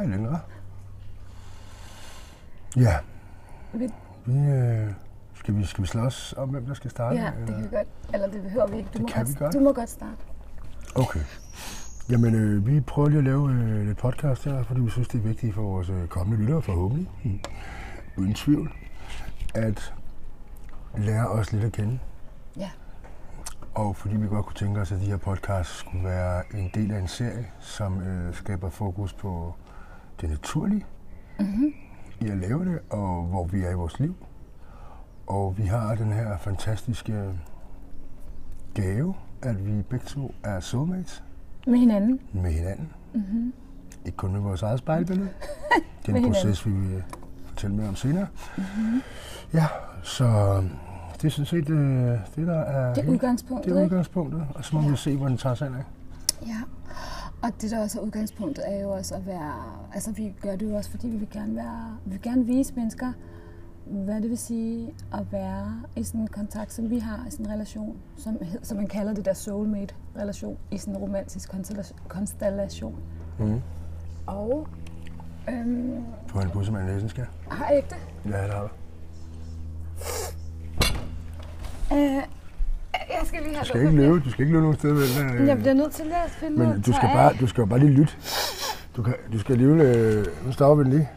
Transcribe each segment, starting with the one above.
Hej Linda. Ja, Vi- vi, øh, skal, vi, skal vi slås om, hvem der skal starte? Ja, det kan vi godt. Eller det behøver vi ikke. Du, Det må, kan vi godt, godt. du må godt starte. Okay. Jamen, øh, vi prøver lige at lave øh, lidt podcast her, fordi vi synes, det er vigtigt for vores øh, kommende lyttere forhåbentlig, mm. uden tvivl, at lære os lidt at kende. Ja. Og fordi vi godt kunne tænke os, at de her podcasts skulle være en del af en serie, som øh, skaber fokus på det naturlige Mm-hmm. i at lave det, og hvor vi er i vores liv. Og vi har den her fantastiske gave, at vi begge to er soulmates Med hinanden. med hinanden. Mm-hmm. Ikke kun med vores eget spejlbillede. Det er en hinanden. proces, vi vil fortælle mere om senere. Mm-hmm. Ja, så det er sådan set øh, det, der er, Det er udgangspunktet, det er udgangspunktet. Og så må Ja. vi se, hvor den tager sig af. Ja. Og det der også er udgangspunktet er jo også at være, altså vi gør det jo også, fordi vi vil gerne være, vi vil gerne vise mennesker, hvad det vil sige at være i sådan en kontakt, som vi har i sådan en relation, som, som man kalder det der soulmate-relation, i sådan en romantisk konstellation-. Mm. Og øhm, Du har en busse med en næsen, skal har jeg ikke det? Ja, det har du. Øh, jeg skal lige have Du skal ikke løbe, du skal ikke løbe nogen steder. Vel, øh, Jeg bliver nødt til lige at finde men noget du skal, bare, du skal jo bare lige lytte. Du, kan, du skal alligevel... Øh, nu stopper vi lige.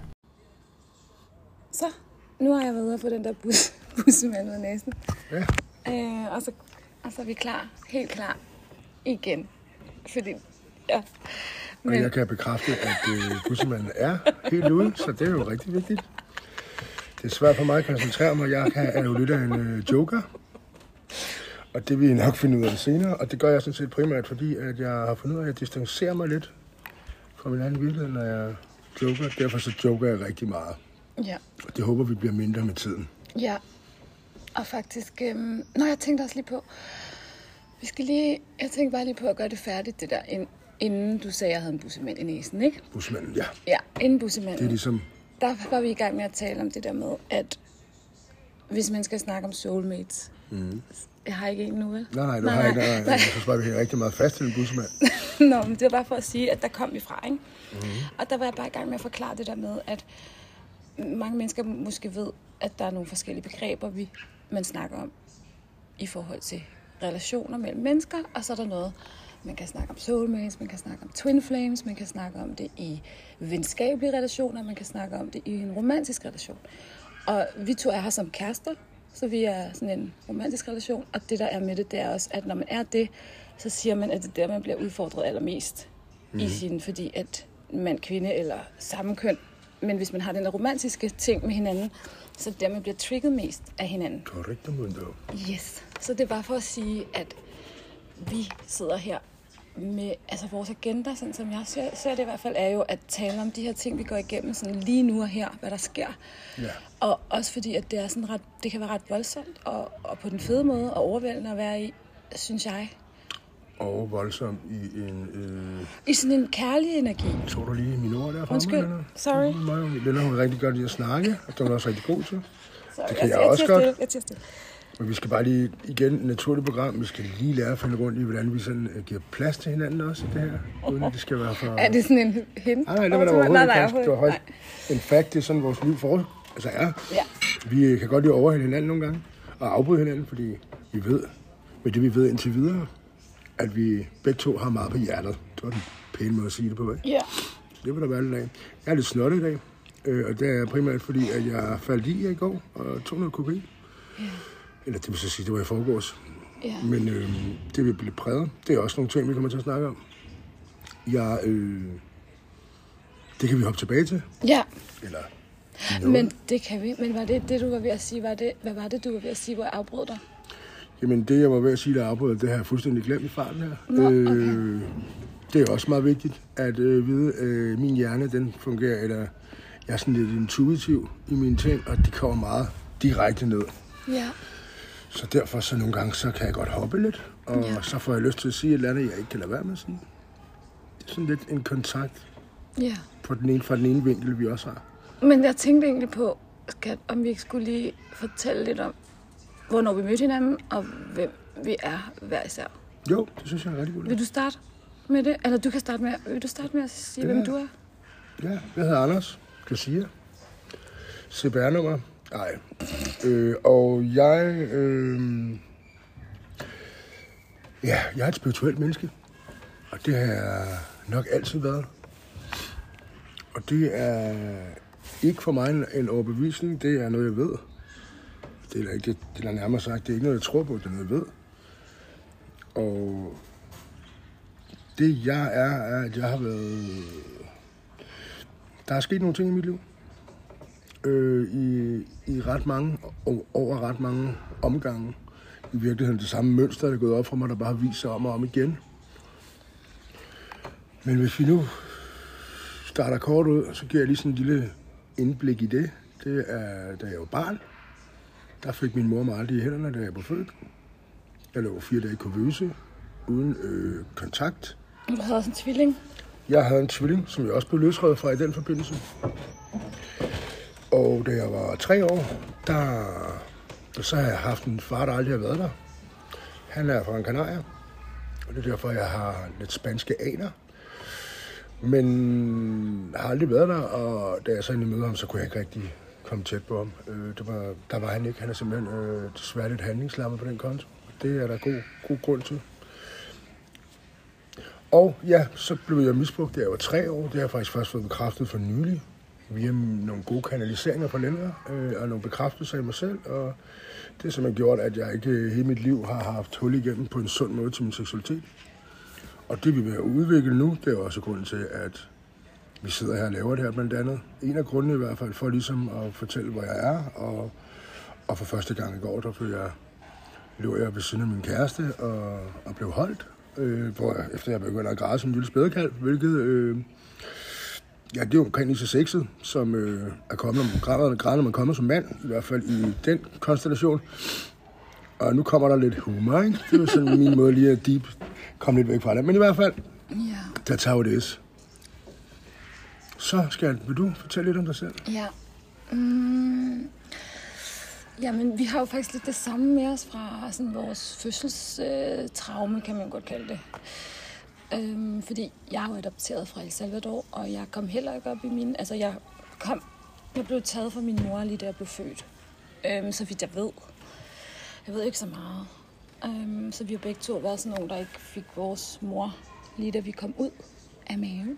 Så, nu har jeg været ude på den der bus, bussemand ud af næsen. Ja. Øh, og, så, og så er vi klar, helt klar igen. Fordi, ja. Og Men, jeg kan bekræfte, at øh, bussemanden er helt ude, så det er jo rigtig vigtigt. Det er svært for mig at koncentrere mig. Jeg kan- er jo lidt af en øh, joker. Og det vil I nok finde ud af senere. Og det gør jeg sådan set primært, fordi at jeg har fundet ud af, at jeg distancerer mig lidt fra min anden virkelighed, når jeg joker. Derfor så joker jeg rigtig meget. ja, Og det håber vi bliver mindre med tiden. ja. Og faktisk, øhm, nå, jeg tænkte også lige på, vi skal lige, jeg tænkte bare lige på at gøre det færdigt, det der, ind, inden du sagde, at jeg havde en bussemand i næsen, ikke? Bussemanden, ja. Ja, inden Det bussemanden. er ligesom... der var vi i gang med at tale om det der med, at hvis man skal snakke om soulmates, Mm. Jeg har ikke en nu, vel? Nej, nej, du Nej, har ikke... nej, Nej, nej. Bare, vi har rigtig meget fast til en bussemand. Nå, men det var bare for at sige, at der kom vi fra, ikke? Mm. Og der var jeg bare i gang med at forklare det der med, at mange mennesker måske ved, at der er nogle forskellige begreber, vi, man snakker om i forhold til relationer mellem mennesker, og så er der noget, man kan snakke om soulmates, man kan snakke om twin flames, man kan snakke om det i venskabelige relationer, man kan snakke om det i en romantisk relation. Og vi to er her som kærester, så vi er sådan en romantisk relation, og det der er med det, det er også, at når man er det, så siger man, at det er der, man bliver udfordret allermest mm. i sin, fordi at mand, kvinde eller samme køn, men hvis man har den der romantiske ting med hinanden, så er det der, man bliver trigget mest af hinanden. Korrekt, mundo. Yes. Så det er bare for at sige, at vi sidder her med altså vores agenda, sådan som jeg ser, ser det i hvert fald, er jo at tale om de her ting, vi går igennem sådan lige nu og her, hvad der sker. Ja. Og også fordi, at det, er sådan ret, det kan være ret voldsomt, og, og på den fede måde, og overvældende at være i, synes jeg. Og voldsom i en... Øh... I sådan en kærlig energi. Så du lige mine ord der fra Undskyld. mig? Sorry. Lennart, hun rigtig godt lide at snakke, og det er hun også rigtig god til. Så Det kan jeg jeg også godt. Stille, jeg stille. Men vi skal bare lige, igen, naturligt program, vi skal lige lære at finde rundt i, hvordan vi sådan uh, giver plads til hinanden også i det her. Uden at det skal være for... Er det sådan en hint? Nej, nej, det var der Nej, overhovedet nej, ikke. Det var en fact, det er sådan, vores liv for, altså er. Ja. Vi kan godt lide at overhælde hinanden nogle gange, og afbryde hinanden, fordi vi ved, med det vi ved indtil videre, at vi begge to har meget på hjertet. Det var den pæne måde at sige det på, ikke? Ja. Det vil der være lidt af. Jeg er lidt snottet i dag, øh, og det er primært fordi, at jeg faldt i i går og tog noget kokain. Eller det vil så sige, det var i forgårs. Ja. Men øh, det vil blive præget. Det er også nogle ting, vi kommer til at snakke om. Jeg, øh, det kan vi hoppe tilbage til. Ja, Eller men det kan vi. Men var det det, du var ved at sige? Var det, hvad var det, du var ved at sige, hvor jeg afbrød dig? Jamen, det jeg var ved at sige, der er afbrudt, det har jeg fuldstændig glemt i farten her. Nå, okay. øh, det er også meget vigtigt at øh, vide, øh, min hjerne, den fungerer, eller jeg er sådan lidt intuitiv i mine ting, og det kommer meget direkte ned. Ja. Så derfor så nogle gange, så kan jeg godt hoppe lidt, og Ja. så får jeg lyst til at sige et eller andet, jeg ikke kan lade være med at sige. Det er sådan lidt en kontakt Ja. på den ene, fra den ene vinkel, vi også har. Men jeg tænkte egentlig på, skat, om vi ikke skulle lige fortælle lidt om, hvornår vi mødte hinanden, og hvem vi er hver især. Jo, det synes jeg er rigtig godt. Vil du starte med det? Eller du kan starte med, vil du starte med at sige, Ja. hvem du er? Ja, jeg hedder Anders Garcia. CPR-nummer. Nej. Øh, og jeg... Øh, ja, jeg er et spirituelt menneske. Og det har jeg nok altid været. Og det er ikke for mig en, overbevisning. Det er noget, jeg ved. Det er ikke det, det er nærmere sagt. Det er ikke noget, jeg tror på. Det er noget, jeg ved. Og det jeg er, er, at jeg har været... Der er sket nogle ting i mit liv. Øh, i, I ret mange, over ret mange omgange. I virkeligheden det samme mønster, der er gået op for mig, der bare viser om og om igen. Men hvis vi nu starter kort ud, så giver jeg lige sådan en lille indblik i det. Det er, da jeg var barn. Der fik min mor mig aldrig i hænderne, da jeg blev født. Jeg lå fire dage i kuvøse, uden øh, kontakt. Du havde også en tvilling. Jeg havde en tvilling, som jeg også blev løsrevet fra i den forbindelse. Og da jeg var tre år, der, så har jeg haft en far, der aldrig har været der. Han er fra en kanarie, og det er derfor, jeg har lidt spanske aner. Men har aldrig været der, og da jeg så endelig mødte ham, så kunne jeg ikke rigtig komme tæt på ham. Øh, det var, der var han ikke. Han er simpelthen øh, desværre lidt handlingslammet på den konto. Det er der god, god grund til. Og ja, så blev jeg misbrugt, da jeg var tre år. Det har jeg faktisk først fået bekræftet for nylig. Via nogle gode kanaliseringer på lænder, øh, og nogle bekræftelser i mig selv. Og det har simpelthen gjort, at jeg ikke øh, hele mit liv har haft hul igennem på en sund måde til min seksualitet. Og det vi vil udvikle nu, det er også grunden til, at vi sidder her og laver det her blandt andet. En af grundene i hvert fald for ligesom at fortælle, hvor jeg er. Og, og for første gang i går, der blev jeg, lå jeg ved siden af min kæreste og, og blev holdt øh, hvor jeg, efter jeg begyndte at græde som en lille spædekalv, hvilket, øh, ja, det er jo omkring lige så sexet, som øh, er kommet, når man græder, når man kommer som mand, i hvert fald i den konstellation. Og nu kommer der lidt humor, ikke? Det er sådan min måde lige at deep komme lidt væk fra det. Men i hvert fald, Ja. der tager det. Så skal vil du fortælle lidt om dig selv? Ja. Mm. Jamen, vi har jo faktisk lidt det samme med os fra sådan, vores fødselstraume, kan man godt kalde det. Øhm, fordi jeg er jo adopteret fra El Salvador, og jeg kom heller ikke op i min... Altså, jeg kom... Jeg blev taget fra min mor lige da jeg blev født. Øhm, så vidt jeg ved. Jeg ved ikke så meget. Øhm, så vi har begge to været sådan nogle, der ikke fik vores mor, lige da vi kom ud af maven.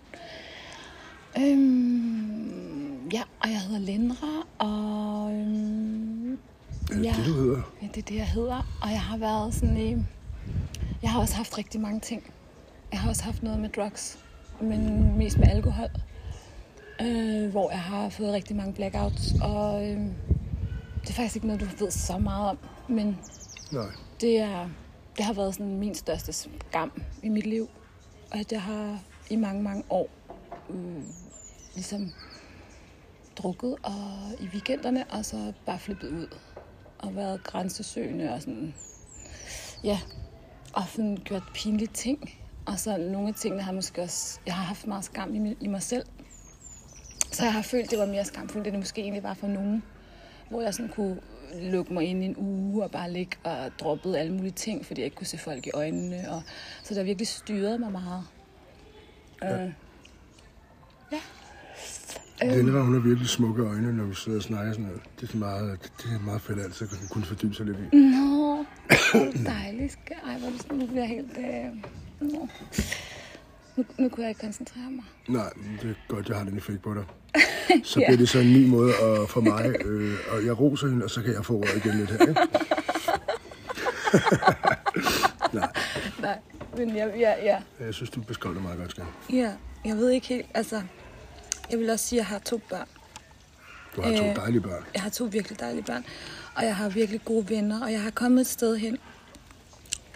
Øhm, ja, og jeg hedder Lindra, og øhm, Er det ja, det, du hedder? ja, det er det, jeg hedder. Og jeg har været sådan i... Jeg har også haft rigtig mange ting. Jeg har også haft noget med drugs, men mest med alkohol. Øh, hvor jeg har fået rigtig mange blackouts, og øh, det er faktisk ikke noget, du ved så meget om, men Nej. det, er, det har været sådan min største skam i mit liv. Og at jeg har i mange, mange år øh, ligesom drukket og i weekenderne, og så bare flippet ud. Og været grænsesøgende og sådan, ja, og sådan gjort pinlige ting. Og så nogle af tingene har måske også, jeg har haft meget skam i, i mig selv. Så jeg har følt, det var mere skamfuldt, end det måske egentlig var for nogen. Hvor jeg sådan kunne lukke mig ind i en uge og bare ligge og droppede alle mulige ting, fordi jeg ikke kunne se folk i øjnene. Og, så der virkelig styrede mig meget. Ja. Øh, ja. Lindra, hun har virkelig smukke øjne, når vi sidder og snakker sådan noget. Det er, så meget, det er meget fedt altid, at kunne fordybe sig lidt i. Nå, dejligt. Ej, hvor er det sådan, nu bliver helt... Øh... Nå. Nu, nu kunne jeg ikke koncentrere mig. Nej, det er godt, jeg har den effekt på dig. Så bliver det så en ny måde at, for mig, øh, og jeg roser hende, og så kan jeg få ordet igen lidt her. Ikke? Nej, Nej, men jeg, ja, ja, jeg synes, du beskrev meget godt, skal. ja, jeg ved ikke helt, altså... Jeg vil også sige, at jeg har to børn. Du har to Øh. dejlige børn. Jeg har to virkelig dejlige børn, og jeg har virkelig gode venner, og jeg har kommet et sted hen.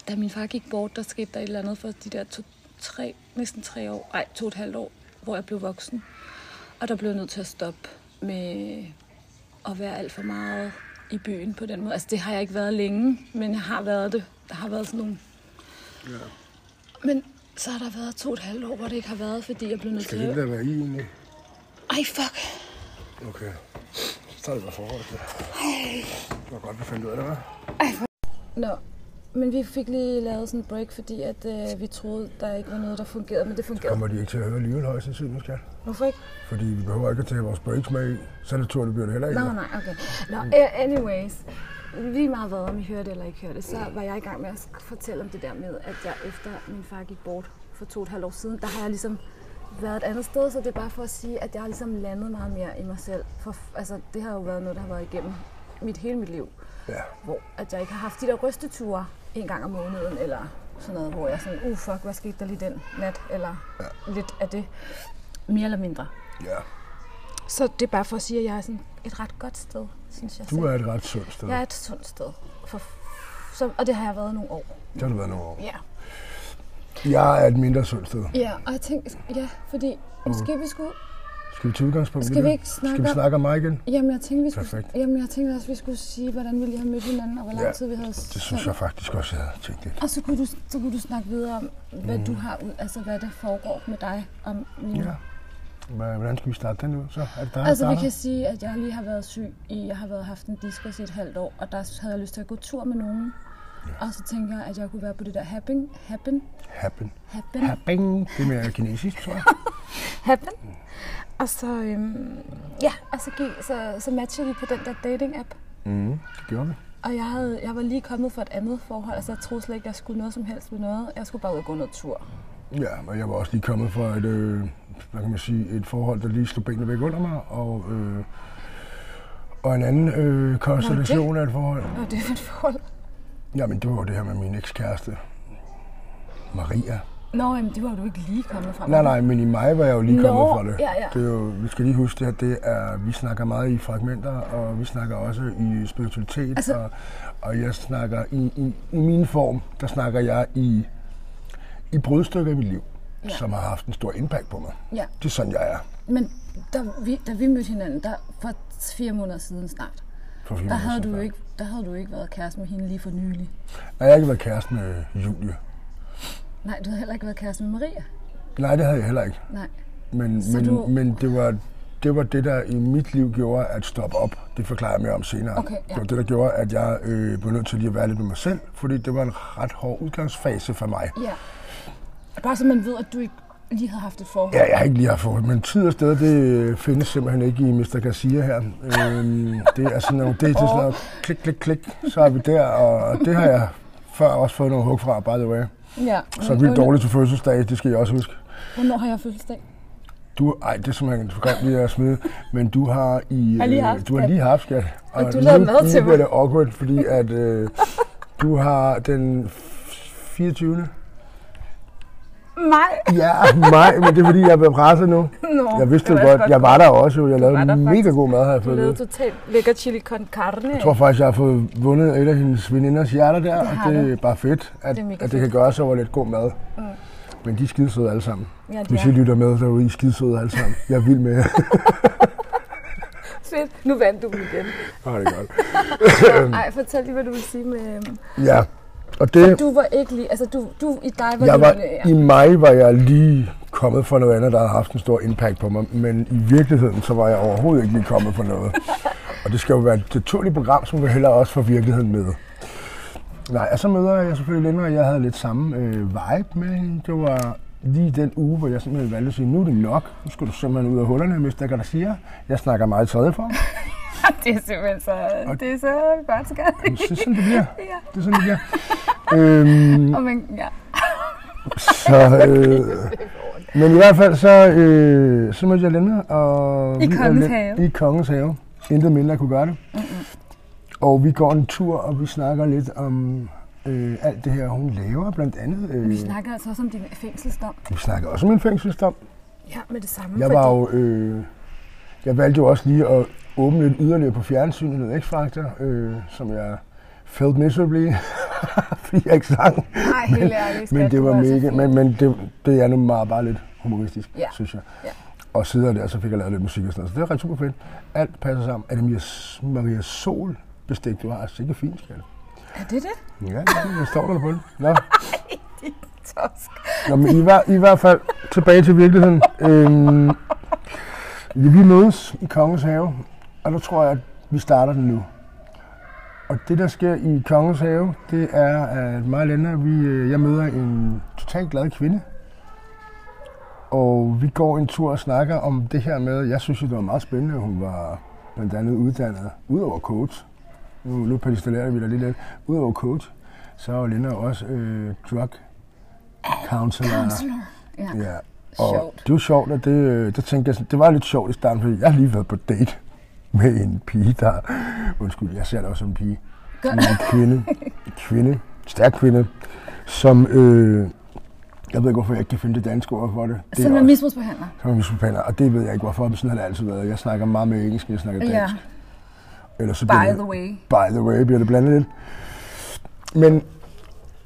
Da min far gik bort, der skete der et eller andet for de der to, tre, næsten tre år, nej, to og et halvt år, hvor jeg blev voksen. Og der blev jeg nødt til at stoppe med at være alt for meget i byen på den måde. Altså, det har jeg ikke været længe, men jeg har været det. Der har været sådan nogle... Ja. Men så har der været to og et halvt år, hvor det ikke har været, fordi jeg blev nødt Skal til det at... der være i egentlig? Ej, fuck! Okay. Så tager det bare forhold til. Det var godt, vi fandt ud af det, hva'? Nå, men vi fik lige lavet sådan en break, fordi at, øh, vi troede, der ikke var noget, der fungerede, men det fungerede. Kommer de ikke til at høre alligevel højst sandsynligt, skat? Hvorfor ikke? Fordi vi behøver ikke at tage vores breaks med i. Så naturligt bliver det heller ikke. Nå, nej, okay. Nå, uh, anyways. Lige meget hvad, om I hører det eller ikke hører det, så var jeg i gang med at fortælle om det der med, at jeg efter min far gik bort for to og et halvt år siden, der har jeg ligesom været et andet sted, så det er bare for at sige, at jeg har ligesom landet meget mere i mig selv. For, altså, det har jo været noget, der har været igennem mit hele mit liv, Ja. hvor at jeg ikke har haft de der rysteture en gang om måneden, eller sådan noget, hvor jeg er sådan, uh fuck, hvad skete der lige den nat, eller ja. lidt af det, mere eller mindre. ja. Så det er bare for at sige, at jeg er sådan et ret godt sted, synes jeg Du selv. er et ret sundt sted. Jeg er et sundt sted. For, så, og det har jeg været nogle år. Det har du været nogle år. Ja. Jeg er et mindre sundt sted. Ja, og jeg tænkte, ja, fordi måske vi skulle... Skal vi tage udgangspunkt Skal vi ikke snakke Skal vi om- snakke om mig igen? Jamen, jeg tænkte, vi skulle, Perfekt. jamen, jeg tænkte også, vi skulle sige, hvordan vi lige har mødt hinanden, og hvor lang Ja, tid vi havde Det synes jeg faktisk også, jeg havde tænkt lidt. Og så kunne, du, så kunne du snakke videre om, hvad du har ud, altså hvad der foregår med dig om lige. Ja. Hvordan skal vi starte den ud? Så er det dig, Altså, vi kan sige, at jeg lige har været syg i, jeg har været haft en diskus i et halvt år, og der havde jeg lyst til at gå tur med nogen. Og så tænker jeg, at jeg kunne være på det der happen, happen, Happen. happen, Happen. Det er mere kinesisk, tror jeg. happen. Og så, øhm, ja, og så, gik, så, så matchede vi på den der dating-app. Mm, det gjorde vi. Og jeg, havde, jeg var lige kommet fra et andet forhold, altså jeg troede slet ikke, jeg skulle noget som helst med noget. Jeg skulle bare ud og gå noget tur. Ja, og jeg var også lige kommet fra et, øh, hvad kan man sige, et forhold, der lige slog benene væk under mig, og, øh, og en anden øh, konstellation af et forhold. Og det var et forhold. Jamen, det var jo det her med min ekskæreste, Maria. Nå, jamen, det var du ikke lige kommet fra. Nej, nej, men i mig var jeg jo lige Nå, kommet fra det. ja, ja. det er jo, vi skal lige huske det her, det er, vi snakker meget i fragmenter, og vi snakker også i spiritualitet, Altså- og, og jeg snakker i, i, i min form, der snakker jeg i, i brudstykker i mit liv, ja. som har haft en stor impact på mig. Ja, Det er sådan, jeg er. men da vi, da vi mødte hinanden, der for fire måneder siden snart, For der havde, du ikke, der havde du ikke været kæreste med hende lige for nylig. Nej, Jeg har ikke været kæreste med Julie. Nej, du havde heller ikke været kæreste med Maria. Nej, det havde jeg heller ikke. Nej. Men, Så men, du- men det, var, det var det, der i mit liv gjorde at stoppe op. Det forklarer jeg mere om senere. Okay, ja. Det var det, der gjorde, at jeg øh, blev nødt til lige at være lidt med mig selv, fordi det var en ret hård udgangsfase for mig. Ja. Bare så man ved, at du ikke lige havde haft et forhold. Ja, jeg har ikke lige haft forhold, men tid og sted, det øh, findes simpelthen ikke i Mr. Garcia her. Øhm, det er sådan nogle, det er til sådan noget klik, klik, klik, så er vi der, og det har jeg før også fået nogle hug fra, by the way. ja. Så er vildt dårligt til fødselsdag, det skal jeg også huske. Hvornår har jeg fødselsdag? Du, ej, det er simpelthen for grimt lige at smide, men du har i, Har lige øh, haft du har lige haft skat. Og du lavede nu, mad nu til bliver mig. det awkward, fordi at øh, du har den 24. Nej. Ja, mig, men det er fordi, jeg er blevet presset nu. Nå, Jeg vidste det det var godt. Jeg var der også, jo. Jeg lavede mega faktisk. god mad, har jeg Du fået lavede det. totalt lækker chili con carne. Jeg tror faktisk, jeg har fået vundet et af hendes veninders hjerter der, Det og det du. er bare fedt, at Det at det kan fedt. gøre så over lidt god mad. Men de er skidesøde alle sammen. Ja, det Hvis I er lytter med derude, I er skidesøde alle sammen. Jeg er vild med jer. fedt. Nu vandt du igen. Åh, det er godt. Ej, fortæl lige, hvad du vil sige med... Ja, og det... Du var ikke lige... Altså, du, du i dig var Jeg var, ja. I mig var jeg lige kommet for noget andet, der har haft en stor impact på mig, men i virkeligheden, så var jeg overhovedet ikke lige kommet for noget. Og det skal jo være et naturligt program, som vi heller også får virkeligheden med. Nej, og så møder jeg selvfølgelig Linda, og jeg havde lidt samme øh, vibe med hende. Det var lige den uge, hvor jeg simpelthen valgte at sige, nu er det nok. Nu skal du simpelthen ud af hullerne, Mr. Garcia. Jeg snakker meget tredje form. Det er simpelthen så... Det er så godt, skat. Det er sådan, det bliver. Ja. Det er sådan, det bliver. Øhm, Og man, ja. Så, øh, men i hvert fald så, øh, så mødte jeg Linda. Og I vi Kongens Have. I Kongens Have. Intet mindre kunne gøre det. Mm-hmm. Og vi går en tur, og vi snakker lidt om øh, alt det her, hun laver. Blandt andet, øh, Vi snakker altså også om din fængselsdom. vi snakker også om en fængselsdom. Ja, med det samme. Jeg var jo, øh, jeg valgte jo også lige at åbne lidt yderligere på fjernsynet, noget X-Factor, øh, som jeg felt miserably, fordi jeg ikke sang. Nej, helt ærligt, skat. Men det var altså mega, men, men det, det er nu meget bare lidt humoristisk, Ja. synes jeg. Ja. Og siden der, så fik jeg lavet lidt musik og sådan noget. Så det er ret super fedt. Alt passer sammen. Er det Maria, Maria Sol bestik, du har? Sikke fint, skal Er det det? Ja, det er står der på det. Nå. Tosk. Nå, men i, hver, i hvert fald tilbage til virkeligheden. Øhm, vi mødes i Kongens Have, og der tror jeg, at vi starter den nu. Og det, der sker i Kongens Have, det er, at mig og Lena, vi, øh, jeg møder en totalt glad kvinde. Og vi går en tur og snakker om det her med, jeg synes, det var meget spændende. Hun var blandt andet uddannet, udover coach. Nu, nu pedestalerer vi der lige lidt. Udover coach, så er Lena også øh, drug counselor. Counselor. Ja. Ja. Og Sjovt. det var sjovt, og det, øh, det tænkte jeg, det var lidt sjovt i starten, fordi jeg har lige været på date med en pige, der... Undskyld, jeg ser det også som en pige. Men en kvinde, en kvinde, stærk kvinde, som... Øh, jeg ved ikke, hvorfor jeg ikke kan finde det danske ord for det. Det Som er misbrugsbehandler. som er misforpander, og det ved jeg ikke hvorfor, men sådan har det altid været. Jeg snakker meget med engelsk, end jeg snakker dansk. Ja, Eller så by det, the way. by the way bliver det blandet lidt. Men,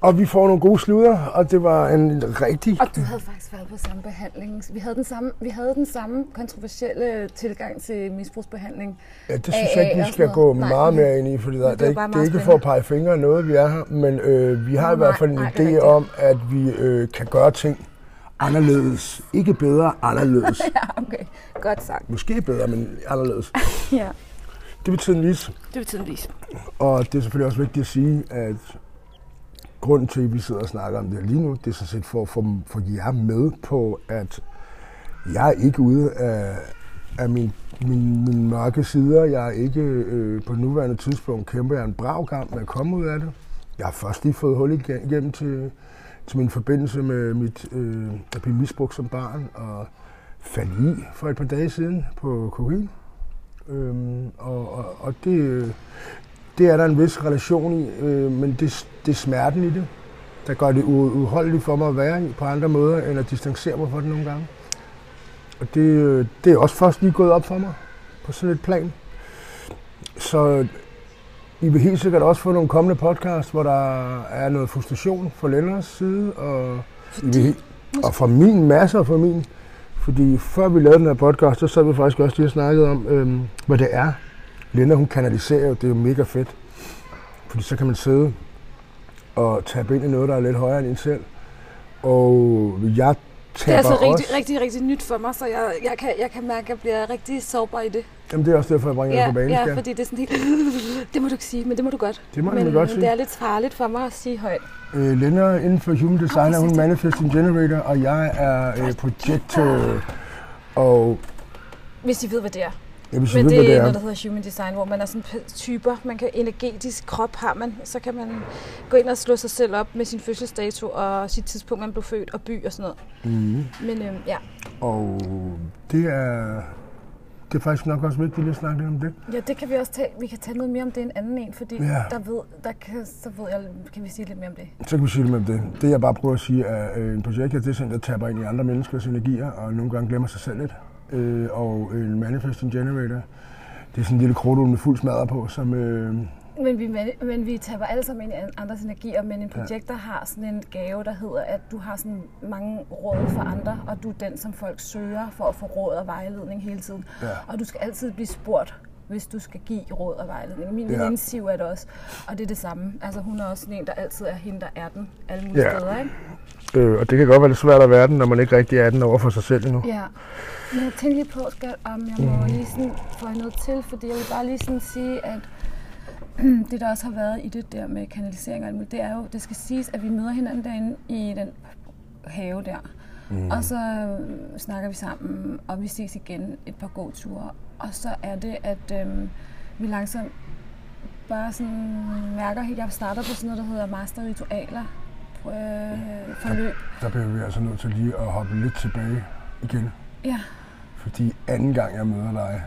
og vi får nogle gode sluder, og det var en rigtig... Og du havde faktisk været på samme behandling. Vi havde den samme, vi havde den samme kontroversielle tilgang til misbrugsbehandling. Ja, det synes AA jeg ikke, vi skal gå. Nej, meget mere ind i, fordi der, det der, er ikke, det er ikke for at pege fingre af noget, vi er her, men øh, vi har i Nej, hvert fald en nej, det idé om, at vi øh, kan gøre ting anderledes. Ikke bedre, anderledes. Ja, okay. Godt sagt. Måske bedre, men anderledes. Ja, Det vil tiden vise. det vil tiden vise. Og det er selvfølgelig også vigtigt at sige, at grunden til, at vi sidder og snakker om det lige nu, det er sådan set for at få, få jer med på, at jeg er ikke ude af, af min, min, min mørke sider. Jeg er ikke øh, på nuværende tidspunkt kæmper jeg en brav kamp med at komme ud af det. Jeg har først lige fået hul igennem til, til min forbindelse med mit øh, at blive misbrugt som barn og faldt i for et par dage siden på kokain. Øhm, og, og, og det, det er der en vis relation i, øh, men det, det er smerten i det, der gør det u- uholdeligt for mig at være i på andre måder, end at distancere mig fra det nogle gange. Og det, øh, det er også først lige gået op for mig på sådan et plan. Så I vil helt sikkert også få nogle kommende podcasts, hvor der er noget frustration fra Lenners side, og, I vil, og fra min masser fra min. Fordi før vi lavede den her podcast, så sad vi faktisk også lige og snakkede om, øhm, hvad det er. Lena, hun kanaliserer jo, det er jo mega fedt. Fordi så kan man sidde og tabe ind i noget, der er lidt højere end en selv. Og jeg Det er altså også... rigtig, rigtig, rigtig nyt for mig, så jeg, jeg, kan, jeg kan mærke, at jeg bliver rigtig sårbar i det. Jamen, det er også derfor, jeg bringer ja, Ja, på banen. ja, fordi det er sådan helt... Det må du ikke sige, men det må du godt. Det må men, godt sige. det er lidt farligt for mig at sige højt. Øh, Lena inden for Human Design er hun. Manifesting Generator, og jeg er øh, Projector. Og Hvis I ved, hvad det er. Jeg vil Men det er det er. noget, der hedder human design, hvor man er sådan typer. Man kan energetisk krop har man. Så kan man gå ind og slå sig selv op med sin fødselsdato og sit tidspunkt, man blev født og by og sådan noget. Mm. Men øhm, ja. Og det er, det er faktisk nok også vigtigt at snakke lidt om det. ja, det kan vi også tage. Vi kan tage noget mere om det en anden en, fordi Ja. der ved, der kan, så ved jeg, kan vi sige lidt mere om det. Så kan vi sige lidt om det. Det jeg bare prøver at sige er, øh, en projekt, det er sådan, der taber ind i andre menneskers energier, og nogle gange glemmer sig selv lidt. Øh, og en Manifesting Generator, det er sådan en lille krudtul med fuld smadre på, som... Øh, Men vi, men vi taber alle sammen ind i andres energier, men en projekter har sådan en gave, der hedder, at du har sådan mange råd for andre, og du er den, som folk søger for at få råd og vejledning hele tiden. Ja. Og du skal altid blive spurgt, hvis du skal give råd og vejledning. Min Ja. veninde Siv er det også, og det er det samme. Altså hun er også sådan en, der altid er hende, der er den alle mulige Ja. steder, ikke? øh, og det kan godt være lidt svært at være den, når man ikke rigtig er den over for sig selv endnu. Ja. Men jeg tænkte lige på, skat, om jeg må lige sådan få noget til, fordi jeg vil bare lige sådan sige, at det der også har været i det der med kanalisering og alt muligt, det er jo, det skal siges, at vi møder hinanden derinde i den have der. Mm. Og så øh, snakker vi sammen, og vi ses igen et par gåture. Og så er det, at øhm, vi langsomt bare sådan mærker, at jeg starter på sådan noget, der hedder masterritualer øh, forløb. Der bliver vi altså nødt til lige at hoppe lidt tilbage igen. Ja, Fordi anden gang jeg møder dig,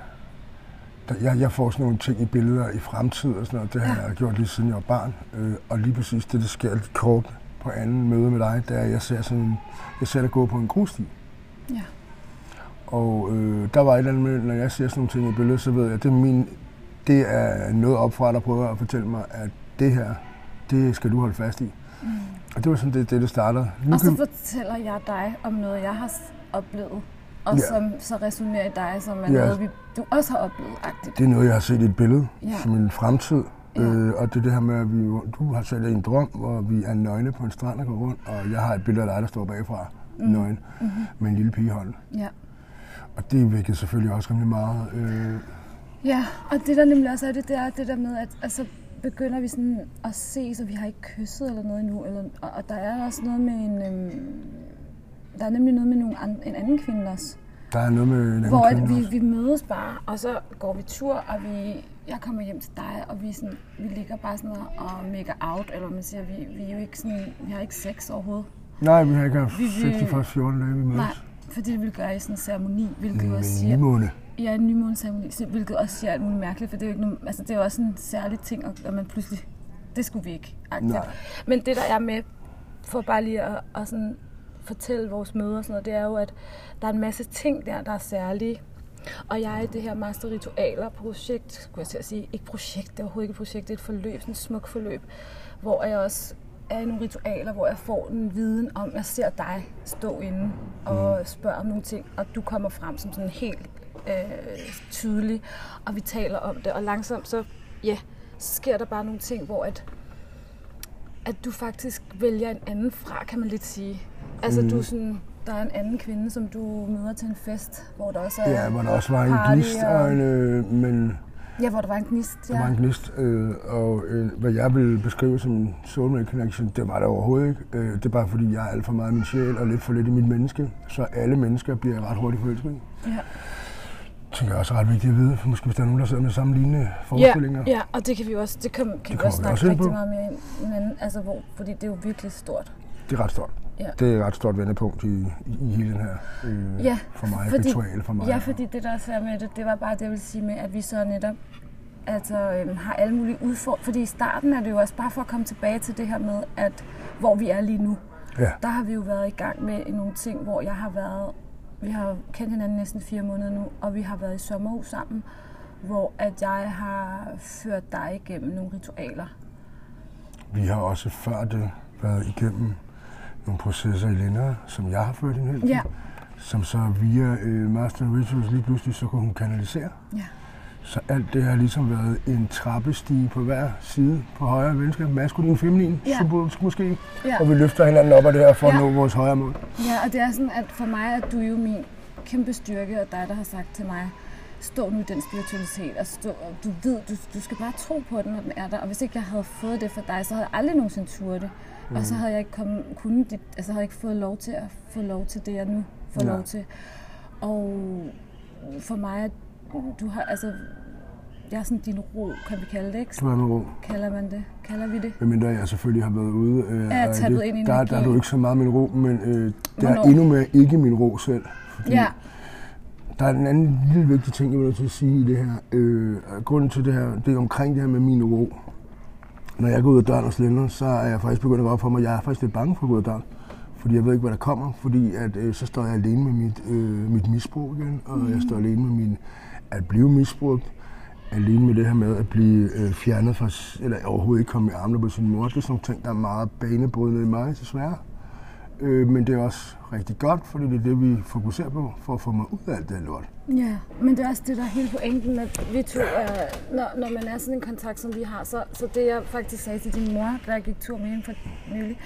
der, jeg, jeg får sådan nogle ting i billeder i fremtid og sådan noget. Det har jeg gjort lige siden jeg var barn. Øh, og lige præcis det, der sker lidt kort på anden møde med dig, er, at jeg ser, sådan, jeg ser dig gå på en grussti. ja. Og øh, der var et eller andet med, når jeg ser sådan nogle ting i billedet, så ved jeg, at det er, min, det er noget opfra, der prøver at fortælle mig, at det her, det skal du holde fast i. Mm. Og det var sådan det, det, det startede. Nu Og så kan, fortæller jeg dig om noget, jeg har oplevet, og Ja. som så resonerer i dig, som er Ja. noget, vi, du også har oplevet. -agtigt. det er noget, jeg har set i et billede, Ja. som en fremtid. Ja. Øh, og det er det her med, at vi, du har selv en drøm, hvor vi er nøgne på en strand og går rundt, og jeg har et billede af dig, der står bagfra, mm. nøgen, mm-hmm. med en lille pige i hånden. Ja. Og det vækkede selvfølgelig også rimelig meget. Øh, ja, og det der nemlig også er det, det er det der med, at altså, begynder vi sådan at se, så vi har ikke kysset eller noget endnu. Eller, og, og der er også noget med en... Øhm, der er nemlig noget med nogle an, en anden kvinde også. Der er noget med en anden Hvor at kvinde vi, også. vi mødes bare, og så går vi tur, og vi, jeg kommer hjem til dig, og vi, sådan, vi ligger bare sådan og, make out, eller man siger, vi, vi, er jo ikke sådan, vi har ikke sex overhovedet. Nej, vi har ikke haft Vi sex de første 14 dage, vi mødes. Nej, fordi det vil gøre i sådan en ceremoni, hvilket jo også siger, nymåne. Ja, en nymåneceremoni, hvilket også siger alt muligt mærkeligt, for det er jo ikke nogen, altså det er jo også en særlig ting, at at man pludselig, det skulle vi ikke. Nej. Men det der er med, for bare lige at, at sådan fortælle vores møder og sådan noget, det er jo, at der er en masse ting der, der er særlige. Og jeg er det her Master Ritualer projekt, skulle jeg til at sige, ikke projekt, det er overhovedet ikke et projekt, det er et forløb, sådan et smukt forløb, hvor jeg også er i nogle ritualer, hvor jeg får en viden om, jeg ser dig stå inde og spørger om nogle ting, og du kommer frem som sådan helt øh, tydelig, og vi taler om det, og langsomt så, ja, så sker der bare nogle ting, hvor at, at du faktisk vælger en anden fra, kan man lidt sige. Altså Mm. du er sådan, der er en anden kvinde, som du møder til en fest, hvor der også er Ja, hvor der også var en gnist, og en, øh, men Ja, hvor der var en gnist, der var ja. en gnist, øh, og øh, hvad jeg vil beskrive som en soulmate connection, det var der overhovedet ikke. Øh, det er bare fordi, jeg er alt for meget i min sjæl, og lidt for lidt i mit menneske, så alle mennesker bliver ret hurtigt forelsket. Ja. Det tænker jeg også er ret vigtigt at vide, for måske hvis der er nogen, der sidder med samme lignende Ja, forestillinger. ja, og det kan vi også, det kan, kan vi kommer også vi snakke også rigtig meget mere ind, men, altså, hvor, fordi det er jo virkelig stort. Det er ret stort. Ja. Det er et ret stort vendepunkt i, i, hele den her, øh, Ja, for mig, fordi- ritual for mig. Ja, fordi det der er med det, det var bare det, jeg vil sige med, at vi så netop altså, øhm, har alle mulige udfordringer. Fordi i starten er det jo også bare for at komme tilbage til det her med, at hvor vi er lige nu. Ja. Der har vi jo været i gang med nogle ting, hvor jeg har været... Vi har kendt hinanden næsten fire måneder nu, og vi har været i sommerhus sammen, hvor at jeg har ført dig igennem nogle ritualer. Vi har også før det været igennem nogle processer i Lindre, som jeg har ført hen til, Ja. som så via øh, Master Rituals lige pludselig så kunne hun kanalisere. Ja. Så alt det har ligesom været en trappestige på hver side på højre og venstre, maskulin og feminin, Ja. symbolisk måske. Ja. Og vi løfter hinanden op af det her for at Ja. nå vores højre mål. Ja, og det er sådan, at for mig er du jo min kæmpe styrke, og dig, der har sagt til mig, stå nu i den spiritualitet, og, stå, og du ved, du, du skal bare tro på den, når den er der. Og hvis ikke jeg havde fået det for dig, så havde jeg aldrig nogensinde turde det. Og så havde jeg ikke kommet, kunne dit, altså havde jeg ikke fået lov til at få lov til det, jeg nu får Nej. lov til. Og for mig, du har, altså, jeg er sådan din ro, kan vi kalde det, ikke? Du er med ro. Kalder man det? Kalder vi det? Medmindre jeg selvfølgelig har været ude. Øh, Er tappet det- ind i der, der er du ikke så meget min ro, men øh, der Hvornår? er endnu mere ikke min ro selv. Fordi Ja, der er en anden lille vigtig ting, jeg vil til at sige i det her. Øh, grunden til det her, det er omkring det her med min ro. Når jeg går ud af døren og slænder, så er jeg faktisk begyndt at gå op for mig. Jeg er faktisk lidt bange for at gå ud af døren. Fordi jeg ved ikke, hvad der kommer. Fordi at, øh, så står jeg alene med mit, øh, mit misbrug igen. Og mm. jeg står alene med min, at blive misbrugt. Alene med det her med at blive øh, fjernet fra, eller overhovedet ikke komme i armene på sin mor. Det er sådan nogle ting, der er meget banebrydende i mig, desværre. Øh, men det er også rigtig godt, fordi det er det, vi fokuserer på, for at få mig ud af alt det lort. Ja, men det er også det, der er hele pointen, at vi to er, når, når man er sådan en kontakt, som vi har, så, så det jeg faktisk sagde til din mor, da jeg gik tur med hende for nylig,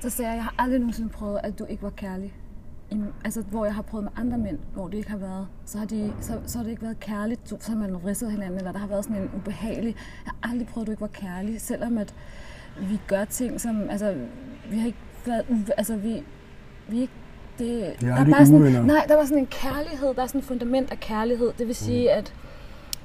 så sagde jeg, jeg har aldrig nogensinde prøvet, at du ikke var kærlig. I, altså, hvor jeg har prøvet med andre mænd, hvor det ikke har været, så har, de, så, så har det ikke været kærligt, så har man ridset hinanden, eller der har været sådan en ubehagelig, jeg har aldrig prøvet, at du ikke var kærlig, selvom at vi gør ting, som, altså, vi har ikke uve- altså, vi, vi ikke, det, der er bare sådan, nej, der var sådan en kærlighed, der er sådan et fundament af kærlighed. Det vil sige, Mm. at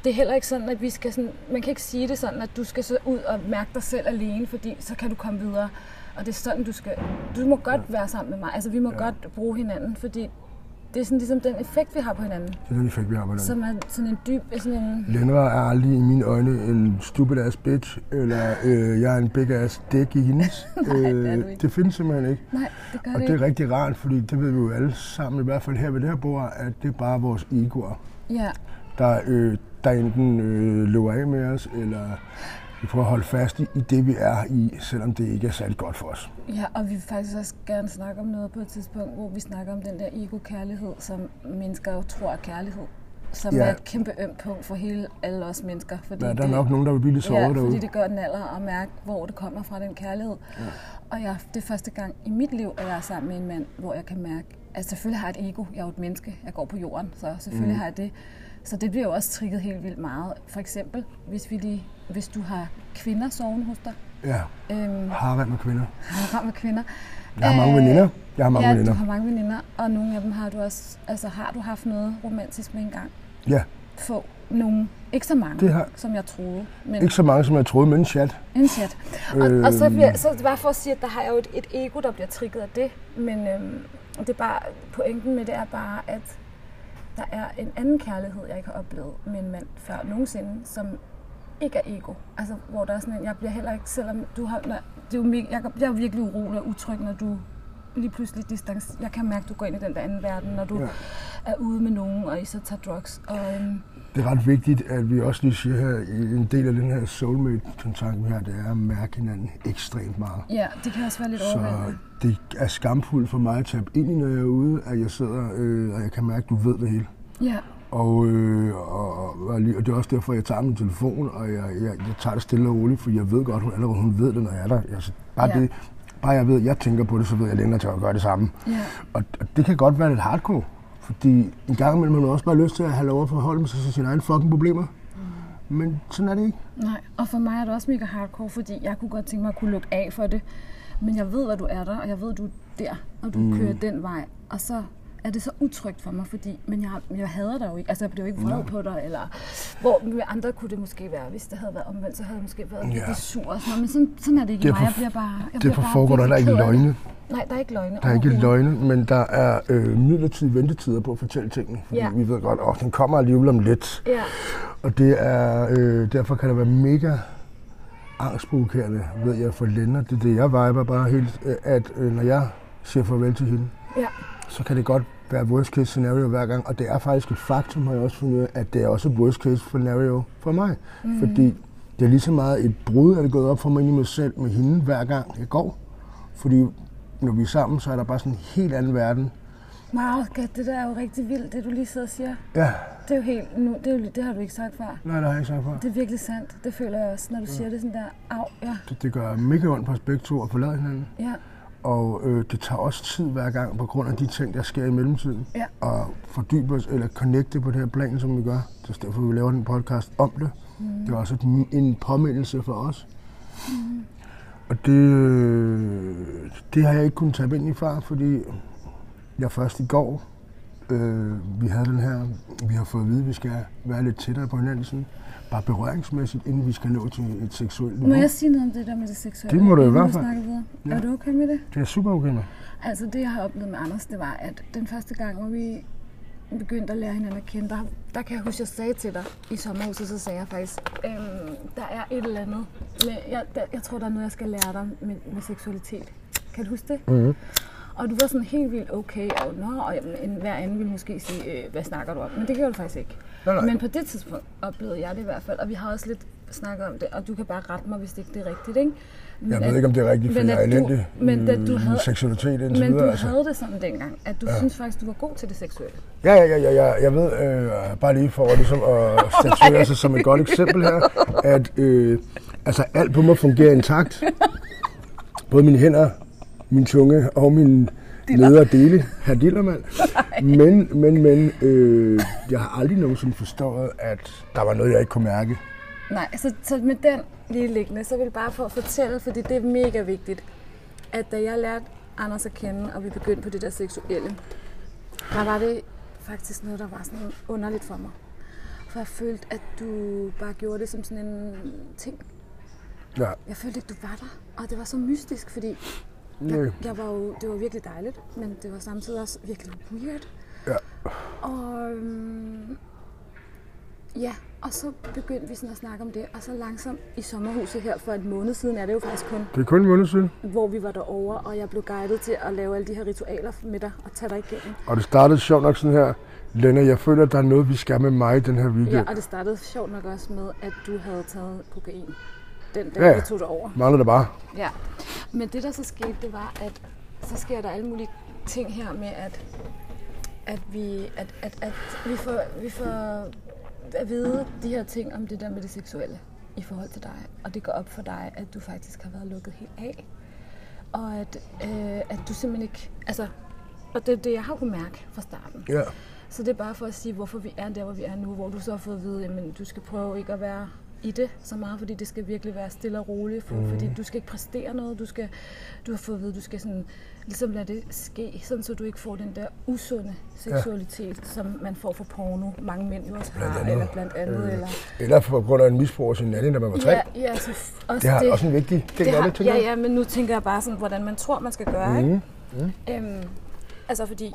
det er heller ikke sådan, at vi skal sådan, man kan ikke sige det sådan, at du skal så ud og mærke dig selv alene, fordi så kan du komme videre. Og det er sådan, du skal, du må godt være sammen med mig. Altså, vi må ja. godt bruge hinanden, fordi det er sådan ligesom den effekt, vi har på hinanden. Det er den effekt, vi har på den. Som er sådan en dyb, sådan en, Lenra er aldrig i mine øjne en stupid ass bitch, eller øh, jeg er en big ass dick i hendes. Nej, det er du Øh, ikke. det findes simpelthen ikke. nej, det gør Og det det ikke. er rigtig rart, fordi det ved vi jo alle sammen, i hvert fald her ved det her bord, at det er bare vores egoer, Ja, der, øh, der enten øh, løber af med os, eller vi prøver at holde fast i, i det, vi er i, selvom det ikke er særlig godt for os. Ja, og vi vil faktisk også gerne snakke om noget på et tidspunkt, hvor vi snakker om den der ego-kærlighed, som mennesker jo tror er kærlighed. Som Ja. er et kæmpe ømt punkt for hele alle os mennesker. Fordi Ja, der er det, nok nogen, der vil blive lidt såret Ja, derude. fordi det gør den alder at mærke, hvor det kommer fra, den kærlighed. Ja. Og jeg, det er første gang i mit liv, at jeg er sammen med en mand, hvor jeg kan mærke, at selvfølgelig har jeg et ego. Jeg er jo et menneske. Jeg går på jorden, så selvfølgelig mm. har jeg det. Så det bliver jo også trigget helt vildt meget. For eksempel, hvis, vi lige, hvis du har kvinder sovende hos dig, Ja, øhm, har med kvinder. har ramt med kvinder. Jeg har mange Øh, veninder. Jeg har mange ja, veninder. du har mange veninder, og nogle af dem har du også, altså har du haft noget romantisk med engang? Ja, Få nogle, ikke så mange, Det har- som jeg troede, men ikke så mange, som jeg troede, men chat. en chat. Og, og så, Øhm. bliver, så det bare for at sige, at der har jeg jo et, et ego, der bliver trigget af det, men øhm, det er bare, pointen med det er bare, at der er en anden kærlighed, jeg ikke har oplevet med en mand før nogensinde, som ikke er ego. Altså, hvor der er sådan en, jeg bliver heller ikke, selvom du har, når, det er jo, jeg, jeg er virkelig urolig og utryg, når du lige pludselig distance. Jeg kan mærke, at du går ind i den der anden verden, når du Ja. er ude med nogen, og I så tager drugs. Og, øhm, Det er ret vigtigt, at vi også lige siger her, i en del af den her soulmate-kontakt, vi har, det er at mærke hinanden ekstremt meget. ja, det kan også være lidt Så overvældende. det er skamfuldt for mig at tabe ind i, når jeg er ude, at jeg sidder, øh, og jeg kan mærke, at du ved det hele. Ja, Og, øh, og, og, det er også derfor, jeg tager min telefon, og jeg, jeg, jeg tager det stille og roligt, for jeg ved godt, hun allerede hun ved det, når jeg er der. Altså, bare, Ja. det, bare jeg ved, at jeg tænker på det, så ved jeg længere til at gøre det samme. ja. Og, og det kan godt være lidt hardcore, fordi en gang imellem har man også bare lyst til at have lov at forholde sig til sine egne fucking problemer. Men sådan er det ikke. Nej, og for mig er det også mega hardcore, fordi jeg kunne godt tænke mig at kunne lukke af for det. Men jeg ved, at du er der, og jeg ved, at du er der, og du mm. kører den vej. Og så er det så utrygt for mig, fordi men jeg, jeg hader dig jo ikke. Altså, jeg bliver jo ikke vred på dig, eller hvor med andre kunne det måske være. Hvis det havde været omvendt, så havde jeg måske været Ja. lidt sur og sådan noget. Men sådan, sådan er det ikke Derfor- mig. Jeg bliver bare jeg bliver Derfor bare foregår der heller ikke løgne. Nej, der er ikke løgne. Der er ikke løgne, men der er øh, midlertidige ventetider på at fortælle tingene. Fordi Ja. vi ved godt, at den kommer alligevel om lidt. Ja, Og det er, øh, derfor kan det være mega angstprovokerende, ved jeg, for Lennart. Det er det, jeg viber bare helt, øh, at øh, når jeg siger farvel til hende, ja, så kan det godt være worst case scenario hver gang. Og det er faktisk et faktum, har jeg også fundet af, at det er også worst case scenario for mig. Mm. Fordi det er lige så meget et brud, at det gået op for mig i mig selv med hende hver gang jeg går. Fordi når vi er sammen, så er der bare sådan en helt anden verden. wow, det der er jo rigtig vildt, det du lige sidder og siger. Ja, Det er jo helt, nu, det, er jo, det har du ikke sagt før. nej, det har jeg ikke sagt før. Det er virkelig sandt. Det føler jeg også, når du siger det sådan der, au, ja, Det, det gør mega ondt på os begge to at forlade hinanden. ja, Og øh, det tager også tid hver gang på grund af de ting, der sker i mellemtiden. Ja. Og fordybe os eller connecte på det her plan, som vi gør. Er derfor, vi laver den podcast om det. Mm. Det er også et, en påmindelse for os. Mm. Og det, øh, det har jeg ikke kunnet tage ind i far, fordi jeg først i går, øh, vi havde den her, vi har fået at vide, at vi skal være lidt tættere på hinanden, sådan, bare berøringsmæssigt, inden vi skal nå til et seksuelt Må niveau. jeg sige noget om det der med det seksuelle? Det må du i hvert fald. Ja. Er du okay med det? Det er super okay med. Altså det, jeg har oplevet med Anders, det var, at den første gang, hvor vi begyndte at lære hinanden at kende, der, der kan jeg huske, jeg sagde til dig i sommerhuset, så sagde jeg faktisk, øhm, der er et eller andet. Med, jeg, der, jeg tror, der er noget, jeg skal lære dig med, med seksualitet. Kan du huske det? Mm-hmm. Og du var sådan helt vildt okay, og, nå, og jamen, en, hver anden ville måske sige, øh, hvad snakker du om? Men det gjorde du faktisk ikke. Nej, nej. Men på det tidspunkt oplevede jeg det i hvert fald, og vi har også lidt snakket om det, og du kan bare rette mig, hvis det ikke det er rigtigt, ikke? Men Jeg at- ved ikke, om det er rigtigt, for men jeg er at du- elendig men da du i havde- seksualitet indtil Men videre. du altså. havde det sådan dengang, at du ja. synes faktisk, du var god til det seksuelle. Ja, ja, ja, ja, ja. Jeg ved, øh, bare lige for ligesom at statuere sig som et godt eksempel her, at øh, altså, alt på mig fungerer intakt. Både mine hænder, min tunge og min nedre dele. Herr Dillermand. Men, men, men, øh, jeg har aldrig nogensinde forstået, at der var noget, jeg ikke kunne mærke. Nej, så, så med den lige liggende, så vil jeg bare for at fortælle, fordi det er mega vigtigt, at da jeg lærte Anders at kende, og vi begyndte på det der seksuelle, der var det faktisk noget, der var sådan underligt for mig. For jeg følte, at du bare gjorde det som sådan en ting. Ja, Jeg følte ikke, du var der. Og det var så mystisk, fordi. Jeg, jeg var jo, det var virkelig dejligt, men det var samtidig også virkelig weird. Ja. Og øhm, ja, og så begyndte vi sådan at snakke om det, og så langsomt i sommerhuset her for et måned siden er det jo faktisk kun, Det er kun en måned siden, hvor vi var derovre, og jeg blev guidet til at lave alle de her ritualer med dig og tage dig igennem. og det startede sjovt nok sådan her. Lena, jeg føler, at der er noget, vi skal med mig den her weekend. Ja, og det startede sjovt nok også med, at du havde taget kokain. Den dag, Ja. vi tog dig over. Mangler det bare. Ja, men det der så skete, det var, at så sker der alle mulige ting her med, at, at, vi, at, at, at vi, får, vi får at vide de her ting om det der med det seksuelle i forhold til dig. Og det går op for dig, at du faktisk har været lukket helt af. Og at, øh, at du simpelthen ikke... Altså, og det er det, jeg har kunnet mærke fra starten. Ja. Så det er bare for at sige, hvorfor vi er der, hvor vi er nu, hvor du så har fået at vide, at du skal prøve ikke at være i det så meget, fordi det skal virkelig være stille og roligt, for, mm. fordi du skal ikke præstere noget, du, skal, du har fået at vide, du skal sådan, ligesom lade det ske, sådan så du ikke får den der usunde seksualitet, ja. som man får fra porno, mange mænd jo også har, eller blandt andet. Øh, eller, eller på grund af en misbrug af sin nanny, når man var tre. Ja, ja så også det har det, også en vigtig ting det har, det, Ja, ja, men nu tænker jeg bare sådan, hvordan man tror, man skal gøre, mm. ikke? Mm. Øhm, altså fordi,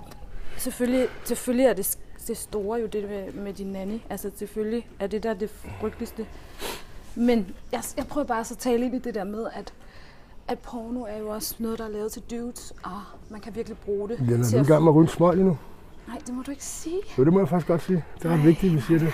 selvfølgelig, selvfølgelig er det det store jo det med, med din nanny. Altså selvfølgelig er det der det frygteligste. Men jeg, jeg prøver bare så at tale ind i det der med, at, at porno er jo også noget, der er lavet til dudes, og man kan virkelig bruge det. Ja, er du i gang med at ryge smøg lige nu? Nej, det må du ikke sige. Jo, det må jeg faktisk godt sige. Det er ret vigtigt, at vi siger det.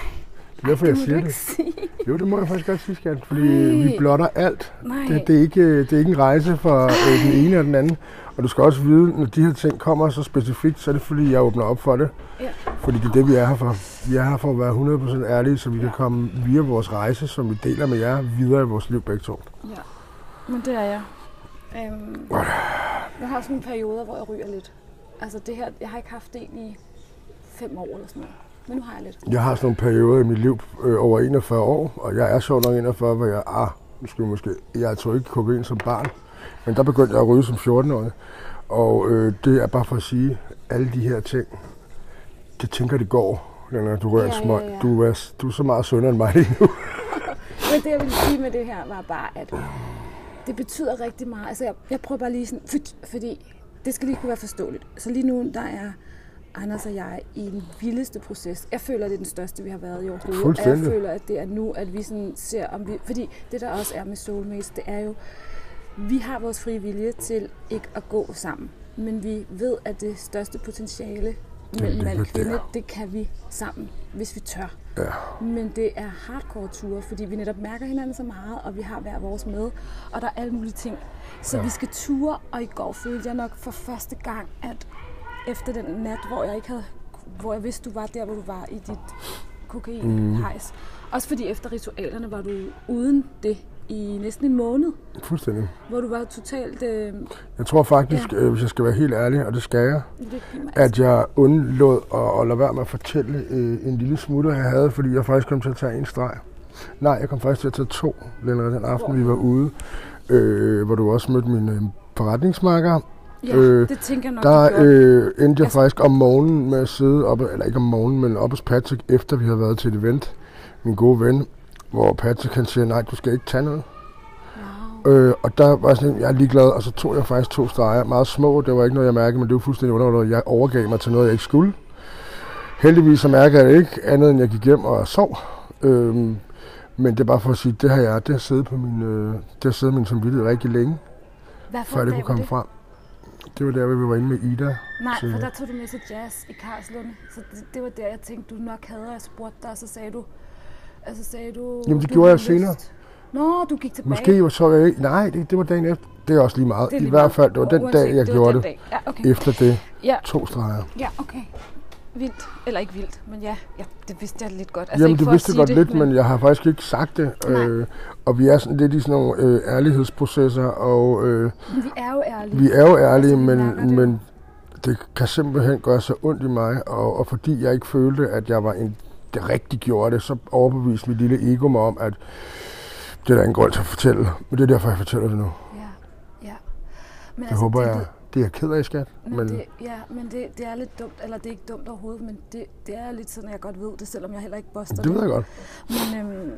Det er derfor, jeg siger det. Sige. Jo, det må jeg faktisk godt sige, skat. Fordi Ej. vi blotter alt. Det, det, er ikke, det er ikke en rejse for øh, den ene eller den anden. Og du skal også vide, når de her ting kommer så specifikt, så er det fordi, jeg åbner op for det. Ja. Fordi det er det, vi er her for. Vi er her for at være 100% ærlige, så vi ja. kan komme via vores rejse, som vi deler med jer, videre i vores liv begge to. Ja, men det er jeg. Øhm, jeg har sådan en periode, hvor jeg ryger lidt. Altså det her, jeg har ikke haft det i fem år eller sådan noget. Men nu har jeg lidt. Jeg har sådan en periode i mit liv øh, over 41 år, og jeg er så nok 41, hvor jeg, ah, måske, måske, jeg tror ikke kokain som barn, men der begyndte jeg at ryge som 14-årig. Og øh, det er bare for at sige, alle de her ting, det tænker det går, når du rører ja, smøg. Ja, ja. Du, er, du er så meget sønder end mig lige nu. Men det, jeg ville sige med det her, var bare, at det betyder rigtig meget. Altså, jeg, jeg prøver bare lige sådan, for, fordi det skal lige kunne være forståeligt. Så lige nu, der er Anders og jeg i den vildeste proces. Jeg føler, det er den største, vi har været i overhovedet. Og jeg føler, at det er nu, at vi sådan ser, om vi... Fordi det, der også er med Soulmates, det er jo, vi har vores frie vilje til ikke at gå sammen. Men vi ved, at det største potentiale mellem mand og kvinde, det kan vi sammen, hvis vi tør. Ja. Men det er hardcore ture, fordi vi netop mærker hinanden så meget, og vi har hver vores med, og der er alle mulige ting. Så ja. vi skal ture, og i går følte jeg nok for første gang, at efter den nat, hvor jeg ikke havde, hvor jeg vidste, du var der, hvor du var i dit kokain-hejs. Mm. Også fordi efter ritualerne var du uden det i næsten en måned. Fuldstændig. Hvor du var totalt... Øh... Jeg tror faktisk, ja. øh, hvis jeg skal være helt ærlig, og det skal jeg, det at jeg undlod at, at lade være med at fortælle øh, en lille smutter, jeg havde, fordi jeg faktisk kom til at tage en streg. Nej, jeg kom faktisk til at tage to, den aften, hvor? vi var ude, øh, hvor du også mødte min øh, forretningsmarker, Ja, øh, det tænker jeg nok, Der øh, endte jeg altså, faktisk om morgenen med at sidde oppe, eller ikke om morgenen, men oppe hos Patrick, efter vi havde været til et event, min gode ven, hvor Patrick han siger, nej, du skal ikke tage noget. Wow. Øh, og der var sådan, jeg er ligeglad, og så tog jeg faktisk to streger, meget små, det var ikke noget, jeg mærkede, men det var fuldstændig underordnet, jeg overgav mig til noget, jeg ikke skulle. Heldigvis så mærker jeg det ikke, andet end jeg gik hjem og sov. Øh, men det er bare for at sige, det har jeg, det har siddet på min, øh, det har siddet min samvittighed rigtig længe, Hvad før det kunne komme det? frem. Det var der, hvor vi var inde med Ida. Nej, til... for der tog du med til jazz i Karlslund. Så det, det var der, jeg tænkte, du nok havde, jeg spurgte dig, og så sagde du... Altså sagde du... Jamen, det gjorde jeg senere. Nå, du gik tilbage. Måske så jeg ikke... Nej, det, det var dagen efter. Det er også lige meget. Lige I hvert fald, det var den dag, jeg det gjorde det. Ja, okay. Efter det. Ja. To streger. Ja, okay. Vildt. Eller ikke vildt, men ja, ja det vidste jeg lidt godt. Altså, Jamen, det vidste jeg godt det, lidt, men... men jeg har faktisk ikke sagt det. Øh, og vi er sådan lidt i sådan nogle øh, ærlighedsprocesser. Og, øh, men vi er jo ærlige. Vi er jo ærlige, altså, men, det. men det kan simpelthen gøre så ondt i mig. Og, og fordi jeg ikke følte, at jeg var en, det rigtigt gjorde det, så overbeviste mit lille ego mig om, at det er der en grund til at fortælle. Men det er derfor, jeg fortæller det nu. Ja, ja. Men det altså, håber det, jeg... Det, er jeg ked af, skat. Men, men det, ja, men det, det er lidt dumt, eller det er ikke dumt overhovedet, men det, det er lidt sådan, at jeg godt ved det, selvom jeg heller ikke boster det. Det ved jeg godt. Men, øhm,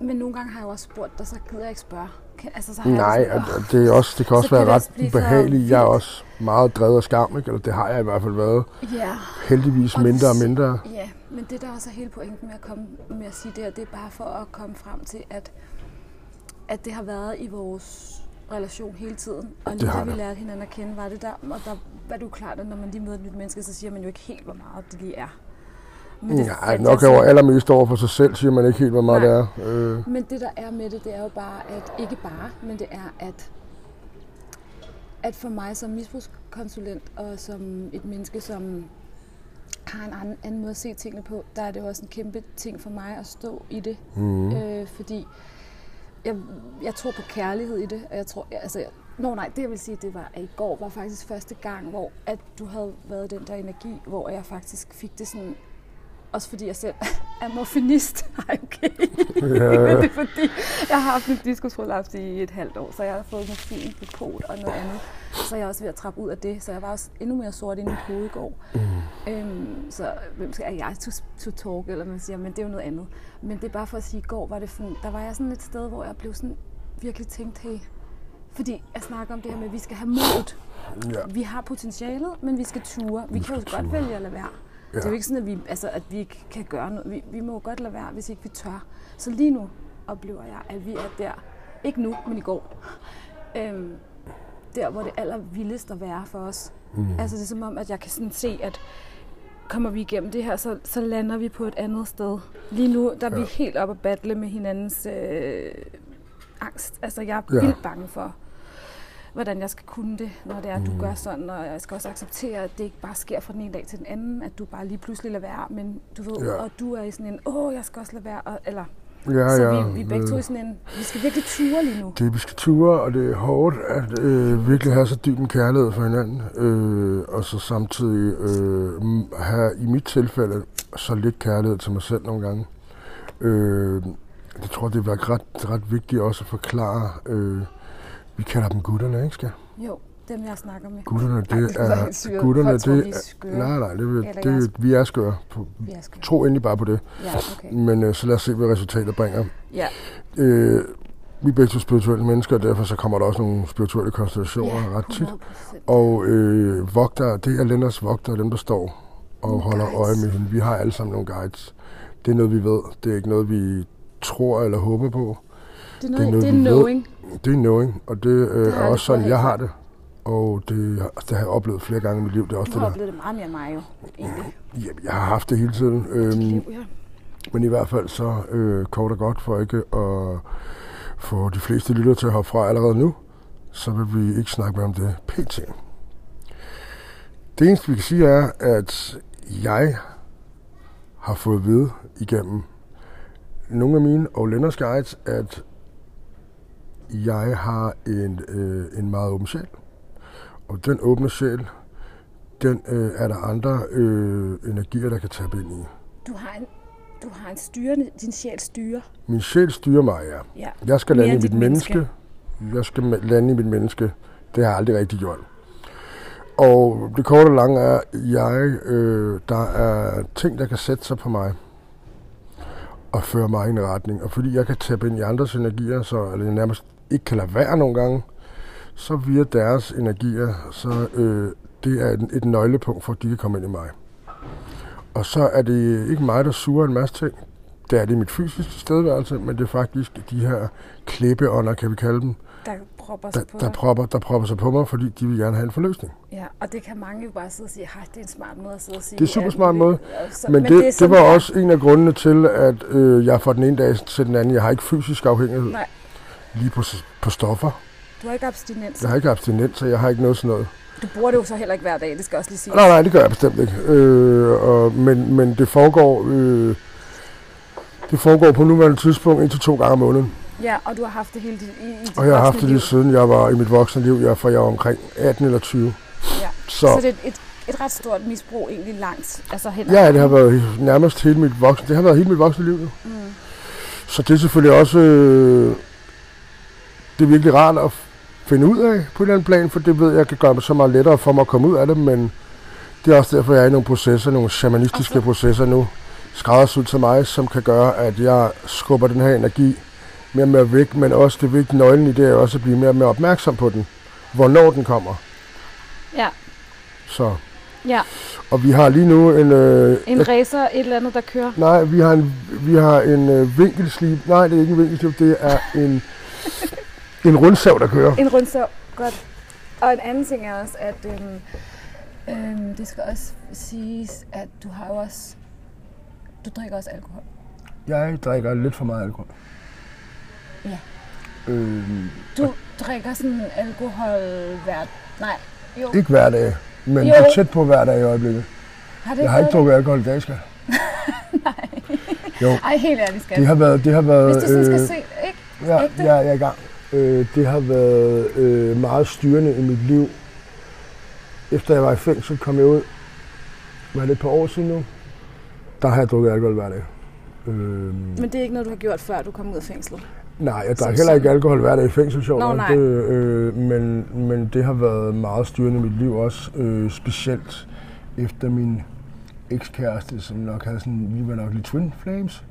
men nogle gange har jeg også spurgt dig, så gider jeg ikke spørge. Altså, så har Nej, jeg sådan, det, er også, det kan også være ret ubehageligt. Jeg er også meget drevet af skam, ikke? eller det har jeg i hvert fald været. Ja. Heldigvis og mindre og mindre. Ja, men det der også er hele pointen med at, komme, med at sige det her, det er bare for at komme frem til, at, at det har været i vores relation hele tiden. Og lige da vi lærte hinanden at kende, var det der, og der var du klart, at når man lige møder et nyt menneske, så siger man jo ikke helt, hvor meget det lige er. Men det ja, nok over allermest over for sig selv, siger man ikke helt, hvor meget Nej. det er. Øh. Men det, der er med det, det er jo bare, at ikke bare, men det er, at at for mig som misbrugskonsulent og som et menneske, som har en anden, anden måde at se tingene på, der er det også en kæmpe ting for mig at stå i det. Mm. Øh, fordi jeg, jeg tror på kærlighed i det, og jeg tror, altså, Nå nej, det jeg vil sige, det var, at i går var faktisk første gang, hvor at du havde været den der energi, hvor jeg faktisk fik det sådan, også fordi jeg selv er morfinist. Ej, okay. Men det er fordi, jeg har haft en diskusprolaps i et halvt år, så jeg har fået morfin, depot og noget andet. Så jeg er også ved at trappe ud af det, så jeg var også endnu mere sort i mit hoved i går. Mm. Øhm, så hvem skal jeg to, to talk, eller man siger, men det er jo noget andet. Men det er bare for at sige, at i går var det sådan, der var jeg sådan et sted, hvor jeg blev sådan virkelig tænkt, hey, fordi jeg snakker om det her med, at vi skal have modet. Ja. Vi har potentialet, men vi skal ture. Vi, kan jo godt vælge at lade være. Ja. Det er jo ikke sådan, at vi, altså, at vi ikke kan gøre noget. Vi, vi må jo godt lade være, hvis ikke vi tør. Så lige nu oplever jeg, at vi er der. Ikke nu, men i går. Øhm, der, hvor det er allervildest at være for os. Mm. Altså det er som om, at jeg kan sådan se, at kommer vi igennem det her, så, så lander vi på et andet sted. Lige nu, der er ja. vi helt oppe at battle med hinandens øh, angst. Altså jeg er ja. vildt bange for, hvordan jeg skal kunne det, når det er, at du gør sådan. Og jeg skal også acceptere, at det ikke bare sker fra den ene dag til den anden, at du bare lige pludselig lader være. Men du ved, Ja. og du er i sådan en, åh, jeg skal også lade være. Og, eller, Ja, så ja. vi, vi begge to i sådan en, vi skal virkelig ture lige nu. Det vi skal ture, og det er hårdt at øh, virkelig have så dyb en kærlighed for hinanden, øh, og så samtidig øh, have i mit tilfælde så lidt kærlighed til mig selv nogle gange. Øh, jeg tror, det var ret, ret vigtigt også at forklare, øh, vi kalder dem gutterne, ikke skal? Jo, dem jeg snakker med. Gutterne, det det er... Gutterne, tror, det vi er. Nej, nej, det, det, er det, vi er skøre. På- Vi er skøre. Tro endelig bare på det. Ja, okay. Men øh, så lad os se, hvad resultatet bringer. Ja, Øh, vi er begge to spirituelle mennesker, og derfor så kommer der også nogle spirituelle konstellationer ja ret tit. 100%. Og øh, vogter, det er Lennarts vogter, dem der står og Nogle holder guides. øje med hende. Vi har alle sammen nogle guides. Det er noget, vi ved. Det er ikke noget, vi tror eller håber på. Det er det er noget, noget, det er vi ved. Det er knowing, og det, øh, Det er også sådan, jeg har det. Og det, det har jeg oplevet flere gange i mit liv. Det er også Du det, har der, oplevet det meget mere mig jo, egentlig. Jamen, jeg har haft det hele tiden. Øhm, liv, ja. Men i hvert fald så øh, kort og godt for ikke at få de fleste lytter til at hoppe fra allerede nu, så vil vi ikke snakke mere om det pt. Det eneste vi kan sige er, at jeg har fået at vide igennem nogle af mine og Lennarts guides, at jeg har en, øh, en meget åben sjæl. Og den åbne sjæl, den øh, er der andre øh, energier, der kan tabe ind i. Du har en, du har en styrende, din sjæl styrer. Min sjæl styrer mig, ja. Ja. Jeg skal Mere lande i end mit menneske. menneske. Jeg skal lande i mit menneske. Det har jeg aldrig rigtig gjort. Og det korte og lange er, jeg, øh, der er ting, der kan sætte sig på mig og føre mig i en retning. Og fordi jeg kan tabe ind i andres energier, så, eller nærmest ikke kan lade være nogle gange, så via deres energier, så øh, det er et, et nøglepunkt for, at de kan komme ind i mig. Og så er det ikke mig, der suger en masse ting. Det er det mit fysiske stedværelse, men det er faktisk de her klippeånder, kan vi kalde dem, Der propper der, sig på der, dig. propper, der propper sig på mig, fordi de vil gerne have en forløsning. Ja, og det kan mange jo bare sidde og sige, "Hej, det er en smart måde at sidde og sige. Det er super smart muligt." måde, Så, Men, men det, det, sådan, var også en af grundene til, at øh, jeg fra den ene dag til den anden, jeg har ikke fysisk afhængighed Nej, lige på, på stoffer. du har ikke abstinens. Jeg har ikke abstinens, så jeg har ikke noget sådan noget. Du bruger det jo så heller ikke hver dag, det skal også lige sige. Nej, nej, det gør jeg bestemt ikke. Øh, og, men, men det foregår, øh, det foregår på nuværende tidspunkt en til to gange om måneden. Ja, og du har haft det hele dit, i, i dit Og jeg har haft det lige siden jeg var i mit voksne liv, jeg, fra jeg var omkring 18 eller 20. Ja. Så, Så det er et, et, et ret stort misbrug egentlig langt, altså hen ja, det har været nærmest hele mit voksne, det har været hele mit voksne liv. Mm. Så det er selvfølgelig også, øh, det er virkelig rart at finde ud af på en eller anden plan, for det ved jeg kan gøre det så meget lettere for mig at komme ud af det, men det er også derfor, jeg er i nogle processer, nogle shamanistiske så- processer nu, skræddersyet til mig, som kan gøre, at jeg skubber den her energi mere og mere væk, men også det vigtige nøglen i det er også at blive mere og mere opmærksom på den, hvornår den kommer. Ja, Så, ja. og vi har lige nu en, øh, En racer, et eller andet, der kører. Nej, vi har en, vi har en øh, vinkelslip. Nej, det er ikke en vinkelslip, det er en, en rundsav, der kører. En rundsav, godt. Og en anden ting er også, at øhm, øhm, det skal også siges, at du har jo også, du drikker også alkohol. Jeg drikker lidt for meget alkohol. Ja. Øhm, Du drikker sådan alkohol hver... Nej, jo. ikke hver dag, men Jo. tæt på hver dag i øjeblikket. Har det Jeg har ikke drukket alkohol i dag, skal Jo, det? Ej, helt ærligt, skat. det har været... Det har været Hvis du sådan skal øh, se, ikke? ja, ægte. ja, jeg er i gang. Øh, det har været øh, meget styrende i mit liv. Efter jeg var i fængsel, kom jeg ud. Var det et par år siden nu? Der har jeg drukket alkohol hver dag. Øh, Men det er ikke noget, du har gjort, før du kom ud af fængslet? Nej, jeg drak heller ikke alkohol hver dag i fængsel, sjovt Nå, nej. Det, øh, men, men det har været meget styrende i mit liv også, øh, specielt efter min ekskæreste, som nok havde sådan, vi var nok lidt twin flames.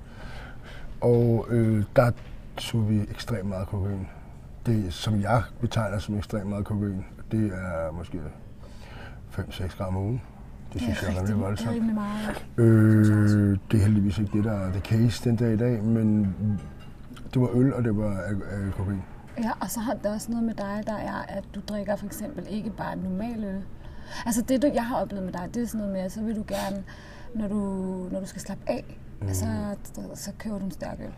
Og øh, der tog vi ekstremt meget kokain. Det, som jeg betegner som ekstremt meget kokain, det er måske 5-6 gram om ugen. Det synes jeg er rimelig det er voldsomt. rimelig meget. Øh, det er heldigvis ikke det, der er the case den dag i dag, men det var øl, og det var al- kokain. Ja, og så har det også noget med dig, der er, at du drikker for eksempel ikke bare normal øl. Altså det, du, jeg har oplevet med dig, det er sådan noget med, at så vil du gerne, når du, når du skal slappe af, mm. så, så køber du en stærk øl.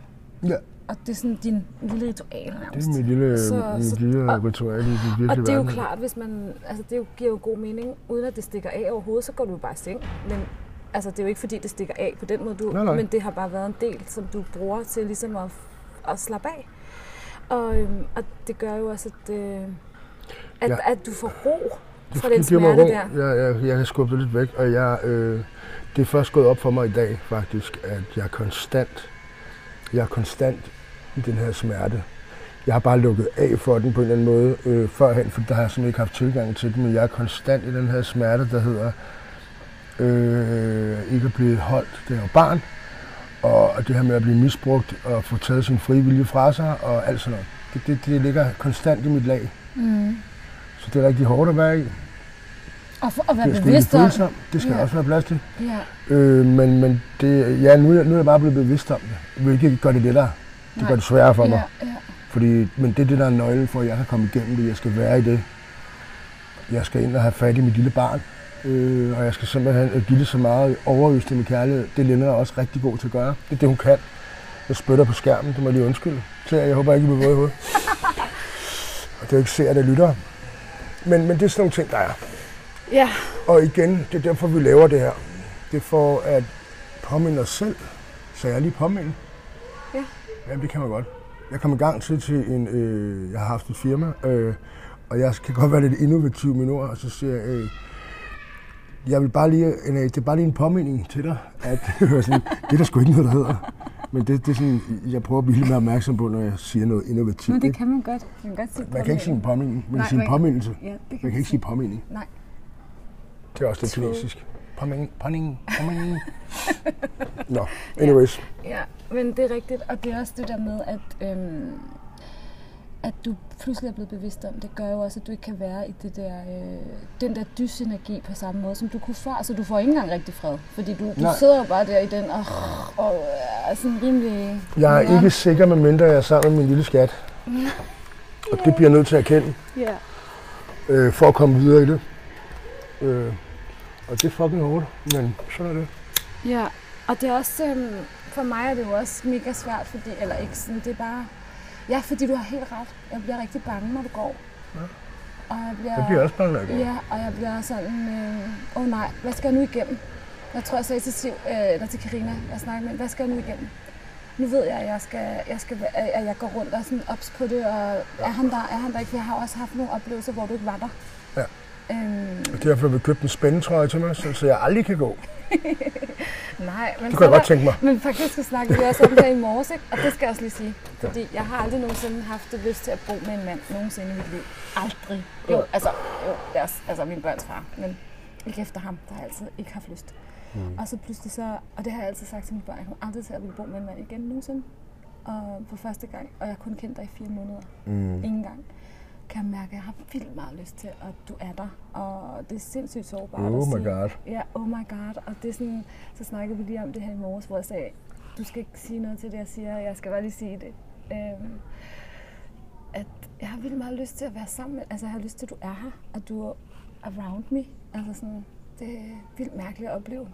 Ja, Og det er sådan din lille ritual det nærmest. er mit lille, Så- mit så- lille og- ritual i den virkelige Og det er jo verden. klart, hvis man, altså det jo, giver jo god mening, uden at det stikker af overhovedet, så går du jo bare i seng. Men altså det er jo ikke fordi, det stikker af på den måde, du, Nej, nej. men det har bare været en del, som du bruger til ligesom at, at slappe af. Og, øhm, og det gør jo også, at, øh, at, Ja. at du får ro fra den Det smerte ro. der. Jeg, jeg, jeg kan skubbe det lidt væk, og jeg, øh, det er først gået op for mig i dag faktisk, at jeg konstant, jeg er konstant i den her smerte. Jeg har bare lukket af for den på en eller anden måde øh, førhen, for der har jeg simpelthen ikke haft tilgang til den, men jeg er konstant i den her smerte, der hedder øh, ikke at blive holdt, det er jo barn, og det her med at blive misbrugt og få taget sin frie vilje fra sig og alt sådan noget. Det, det, det ligger konstant i mit lag. Mm. Så det er rigtig hårdt at være i. Og for at være Det skal bevidst om. følsom. Det skal Ja. ja. også være plads til. Ja. Øh, men men det, ja, nu, er jeg- nu er jeg bare blevet bevidst om det. Hvilket gør det lettere. Det Nej. gør det sværere for mig. Ja, ja. Fordi, men det er det, der er nøglen for, at jeg kan komme igennem det. Jeg skal være i det. Jeg skal ind og have fat i mit lille barn. Øh, og jeg skal simpelthen øh, give det så meget overøst med kærlighed. Det er Linda også rigtig god til at gøre. Det er det, hun kan. Jeg spytter på skærmen, det må jeg lige undskylde. Så jeg håber ikke, I bliver våde i hovedet. Og det er jo ikke ser, det lytter. Men, men det er sådan nogle ting, der er. Ja. Og igen, det er derfor, vi laver det her. Det er for at påminde os selv. Så jeg lige påminde. Ja. Jamen, det kan man godt. Jeg kom i gang til, til en, øh, jeg har haft et firma, øh, og jeg kan godt være lidt innovativ med ord, og så siger jeg, øh, jeg vil bare lige, øh, det er bare lige en påminding til dig, at sådan, det er der sgu ikke noget, der hedder. Men det, det er sådan, jeg prøver at blive lidt mere opmærksom på, når jeg siger noget innovativt. Men det kan man godt. Man kan godt sige Man kan ikke sige en påminding, men Nej, sige en man- påmindelse. Ja, det kan Man kan ikke sige påminding. Nej. Det er også lidt kinesisk. Påminding, påminding, påminding. Nå, anyways. Ja, men det er rigtigt, og det er også det der med, at, øhm, at du pludselig er blevet bevidst om, det gør jo også, at du ikke kan være i det der, øh, den der dysenergi på samme måde, som du kunne før. Altså, du får ikke engang rigtig fred, fordi du, du Nej. sidder jo bare der i den, og, og er sådan rimelig... Jeg er Nå. ikke sikker, medmindre jeg er sammen med min lille skat. Og det bliver jeg nødt til at erkende, Ja. øh, for at komme videre i det. Øh, og det er fucking hårdt, men sådan er det. Ja, og det er også, øhm, for mig er det jo også mega svært, fordi, eller ikke sådan, det er bare, ja, fordi du har helt ret. Jeg bliver rigtig bange, når du går. Ja. Og jeg bliver, Jeg bliver også bange, når jeg går. Ja, og jeg bliver sådan, øh, åh oh nej, hvad skal jeg nu igennem? Jeg tror, jeg sagde til Siv, øh, eller til Karina, jeg snakkede med, hvad skal jeg nu igennem? Nu ved jeg, at jeg, skal, jeg, skal, at jeg går rundt og sådan ops på det, og er han der, er han der ikke? For jeg har også haft nogle oplevelser, hvor du ikke var der. Ja. Øhm, Og derfor har vi købt en spændetrøje til mig, så, så jeg aldrig kan gå. nej, men Det kunne jeg godt tænke mig. Men faktisk så snakkede vi også om det her i morges, ikke? og det skal jeg også lige sige. Fordi jeg har aldrig nogensinde haft det lyst til at bo med en mand nogensinde i mit liv. Aldrig. Jo, altså, jo, deres, altså min børns far, men ikke efter ham, der har jeg altid ikke haft lyst. Mm. Og så pludselig så, og det har jeg altid sagt til mine børn, jeg kommer aldrig til at ville bo med en mand igen nogensinde. Og for første gang, og jeg har kun kendt dig i fire måneder. Mm. Ingen gang. Kan jeg mærke, at jeg har vildt meget lyst til, at du er der. Og det er sindssygt sårbart Oh at my sige. god. Ja, oh my god. Og det er sådan, så snakkede vi lige om det her i morges, hvor jeg sagde, du skal ikke sige noget til det, jeg siger, jeg skal bare lige sige det. Øhm, at jeg har vildt meget lyst til at være sammen med, altså jeg har lyst til, at du er her, at du er around me. Altså sådan, det er vildt mærkeligt at opleve.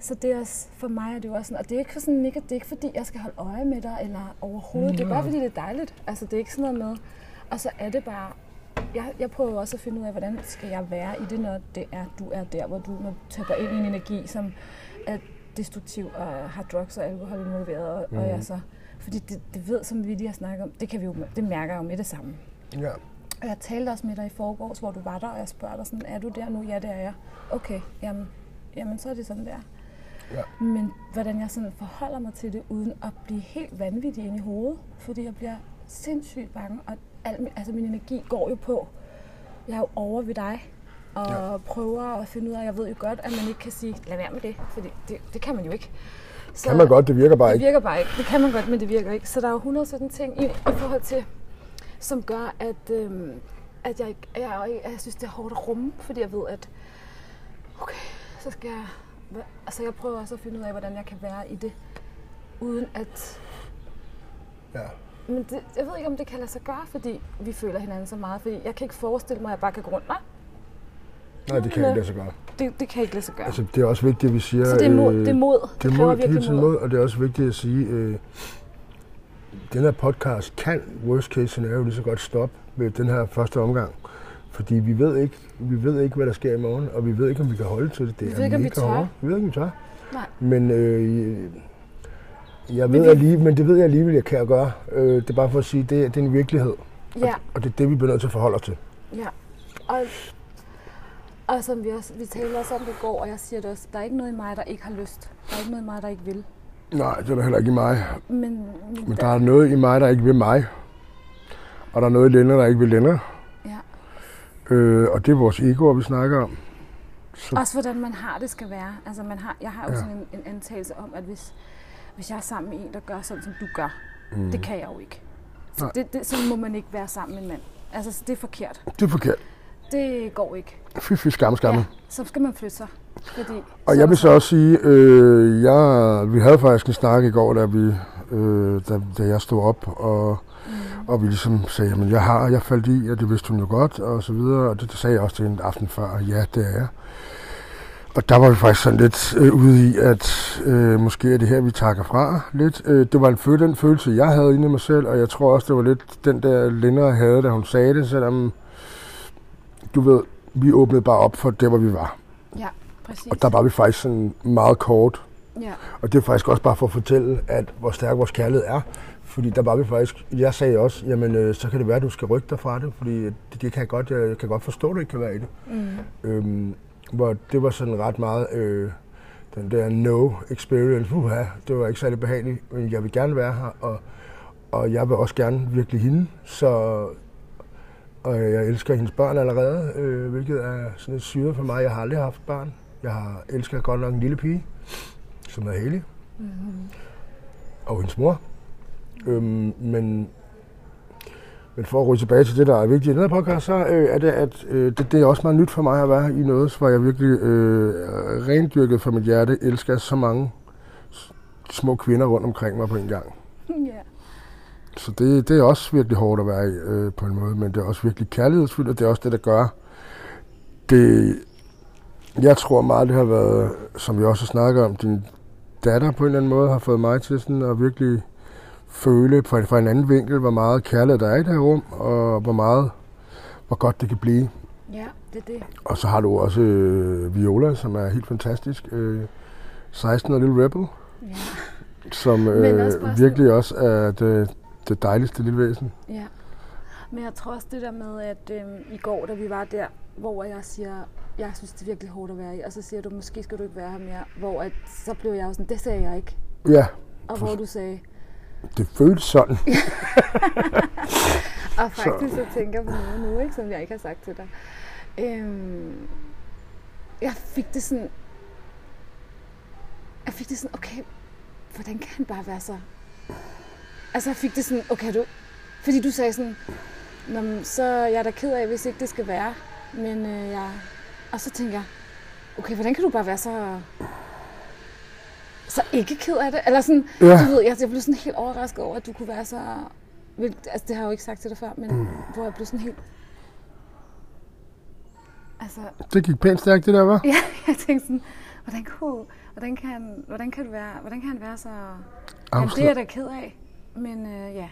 Så det er også, for mig er det jo også sådan, og det er ikke for sådan negativt, det er ikke fordi, jeg skal holde øje med dig, eller overhovedet, det er bare fordi, det er dejligt. Altså det er ikke sådan noget med, og så er det bare, jeg, jeg prøver også at finde ud af, hvordan skal jeg være i det, når det er, du er der, hvor du når du ind i en energi, som er destruktiv og har drugs og alkohol involveret, og, mm. og jeg så Fordi det, det ved, som vi lige har snakket om, det, kan vi jo, det mærker jeg jo med det samme. Ja. Og jeg talte også med dig i forgårs, hvor du var der, og jeg spørger dig sådan, er du der nu? Ja, det er jeg. Okay, jamen, jamen så er det sådan der. Ja. Men hvordan jeg sådan forholder mig til det, uden at blive helt vanvittig ind i hovedet, fordi jeg bliver sindssygt bange, og al, altså min energi går jo på, jeg er jo over ved dig, og Ja. prøver at finde ud af, jeg ved jo godt, at man ikke kan sige, lad være med det, fordi det, det kan man jo ikke. Så Kan man godt, det virker bare det ikke. virker bare ikke. Det kan man godt, men det virker ikke. Så der er jo 117 ting i, i forhold til, som gør, at, øhm, at jeg, ikke- jeg, jeg, jeg synes, det er hårdt at rumme, fordi jeg ved, at okay, så skal jeg... Altså, jeg prøver også at finde ud af, hvordan jeg kan være i det, uden at... Ja. Men det, jeg ved ikke, om det kan lade sig gøre, fordi vi føler hinanden så meget. Fordi jeg kan ikke forestille mig, at jeg bare kan gå rundt. Nej, Nej, det kan ikke lade sig gøre. det, det kan ikke lade sig gøre. Altså, det er også vigtigt, at vi siger... så det er mod. øh, Det, er mod. det, det er mod, hele virkelig tiden mod. og det er også vigtigt at sige, øh, den her podcast kan worst case scenario lige så godt stoppe ved den her første omgang. Fordi vi ved ikke, vi ved ikke, hvad der sker i morgen, og vi ved ikke, om vi kan holde til det. Det Vi ved ikke, om vi tør. Vi ved ikke, om vi tør. Nej. Men øh, jeg ved vi- alligevel, men det ved jeg alligevel, jeg kan gøre. Øh, det er bare for at sige, det, det er en virkelighed. Ja. Og det er det, vi bliver nødt til at forholde os til. Ja, og, og som vi også, vi talte også om det går, og jeg siger det også, der er ikke noget i mig, der ikke har lyst. Der er ikke noget i mig, der ikke vil. Nej, det er der heller ikke i mig. Men, Men der er noget i mig, der ikke vil mig. Og der er noget i Lennart, der ikke vil Lennart. ja. Øh, og det er vores egoer, vi snakker om. Så, Også hvordan man har det skal være. Altså man har, jeg har jo ja. sådan en, en antagelse om, at hvis, hvis jeg er sammen med en, der gør sådan, som du gør, mm, det kan jeg jo ikke. Så, Nej. det, det, så må man ikke være sammen med en mand. Altså, så det er forkert. det er forkert. Det går ikke. Fy, fy, skam, skam. Ja, så skal man flytte sig. Fordi, Og jeg vil så også sige, øh, jeg, vi havde faktisk en snak i går, da, vi, øh, da, da jeg stod op, og, Mm. og vi ligesom sagde, at jeg har, jeg faldt i, og det vidste hun jo godt, og så videre. Og det, det sagde jeg også til en aften før, ja, det er jeg. Og der var vi faktisk sådan lidt øh, ude i, at øh, måske er det her, vi takker fra lidt. Øh, det var en følelse, den følelse, jeg havde inde i mig selv, og jeg tror også, det var lidt den der Lindre havde, da hun sagde det, selvom, du ved, vi åbnede bare op for det, hvor vi var. Ja, præcis. Og der var vi faktisk sådan meget kort. Ja, Og det er faktisk også bare for at fortælle, at hvor stærk vores kærlighed er. Fordi der var vi faktisk, jeg sagde også, jamen øh, så kan det være, at du skal rykke dig fra det, fordi det, det kan jeg godt, jeg kan godt forstå, at det ikke kan være i det. mm. Øhm, hvor det var sådan ret meget, øh, den der no experience, uha, det var ikke særlig behageligt, men jeg vil gerne være her, og, og jeg vil også gerne virkelig hende, så og jeg elsker hendes børn allerede, øh, hvilket er sådan lidt syret for mig. Jeg har aldrig haft barn. Jeg har elsker godt nok en lille pige, som er Haley, Mm. og hendes mor. Øhm, men, men for at ryge tilbage til det, der er vigtigt i den her podcast, så øh, er det, at øh, det, det er også meget nyt for mig at være i noget, hvor jeg virkelig øh, rendyrket for mit hjerte elsker så mange små kvinder rundt omkring mig på en gang. ja. Så det, det er også virkelig hårdt at være i øh, på en måde, men det er også virkelig kærlighedsfuldt, og det er også det, der gør det. Jeg tror meget, det har været, som vi også har snakket om, din datter på en eller anden måde har fået mig til sådan at virkelig føle fra, fra en anden vinkel, hvor meget kærlighed der er i det her rum, og hvor meget, hvor godt det kan blive. ja, det er det. Og så har du også øh, Viola, som er helt fantastisk. Øh, 16 og lille rebel, Ja. som øh, også virkelig også er det, det dejligste lille væsen. Ja. Men jeg tror også det der med, at øhm, i går, da vi var der, hvor jeg siger, jeg synes, det er virkelig hårdt at være i, og så siger du, måske skal du ikke være her mere, hvor at, så blev jeg jo sådan, det sagde jeg ikke. Ja, Og hvor du sagde, det føles sådan. og faktisk så tænker jeg på noget nu, ikke, som jeg ikke har sagt til dig. Øhm, jeg fik det sådan, jeg fik det sådan, okay, hvordan kan han bare være så... Altså jeg fik det sådan, okay du, fordi du sagde sådan, Nå, så er jeg da ked af, hvis ikke det skal være. Men øh, jeg... Og så tænker jeg, okay, hvordan kan du bare være så... Så ikke ked af det? Eller sådan, Ja. du ved, jeg, jeg blev sådan helt overrasket over, at du kunne være så... Altså, det har jeg jo ikke sagt til dig før, men mm. hvor jeg blev sådan helt... Altså, Det gik pænt stærkt, det der var. ja, jeg tænkte sådan, hvordan, kunne, hvordan, kan, han, hvordan, kan det være, hvordan kan han være så... Jamen, det er jeg da ked af. Men øh, ja,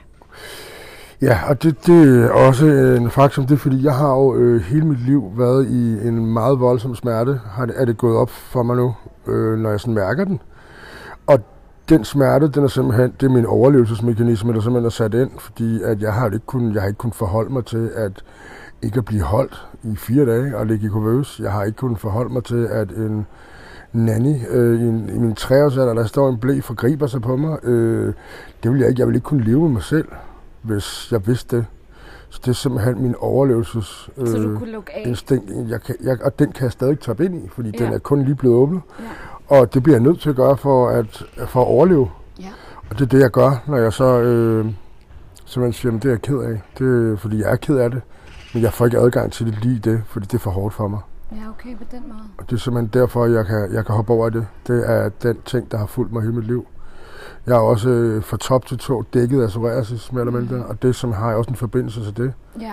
Ja, og det, det er også en faktum, det er fordi, jeg har jo øh, hele mit liv været i en meget voldsom smerte, har det, er det gået op for mig nu, øh, når jeg sådan mærker den. Den smerte, den er simpelthen, det er min overlevelsesmekanisme, der simpelthen er sat ind, fordi at jeg har ikke kun, jeg har ikke kun forholdt mig til, at ikke at blive holdt i fire dage og ligge i kuvøs. Jeg har ikke kunnet forholde mig til, at en nanny øh, i, en, i min treårsalder, der står en blæ, forgriber sig på mig. Øh, det vil jeg ikke. Jeg vil ikke kunne leve med mig selv, hvis jeg vidste det. Så det er simpelthen min overlevelses Øh, så du øh, kunne lukke af? instinkt. Jeg kan, jeg, og den kan jeg stadig toppe ind i, fordi ja. den er kun lige blevet åbnet. Ja. Og det bliver jeg nødt til at gøre for at, for at overleve. Ja. Og det er det, jeg gør, når jeg så øh, simpelthen siger, at det er jeg ked af. Det er, fordi jeg er ked af det. Men jeg får ikke adgang til det lige det, fordi det er for hårdt for mig. Ja, okay, på den måde. Og det er simpelthen derfor, jeg kan, jeg kan hoppe over det. Det er den ting, der har fulgt mig hele mit liv. Jeg er også øh, fra top til tå dækket af psoriasis, mere eller mindre. Og det som har jeg også en forbindelse til det. Ja,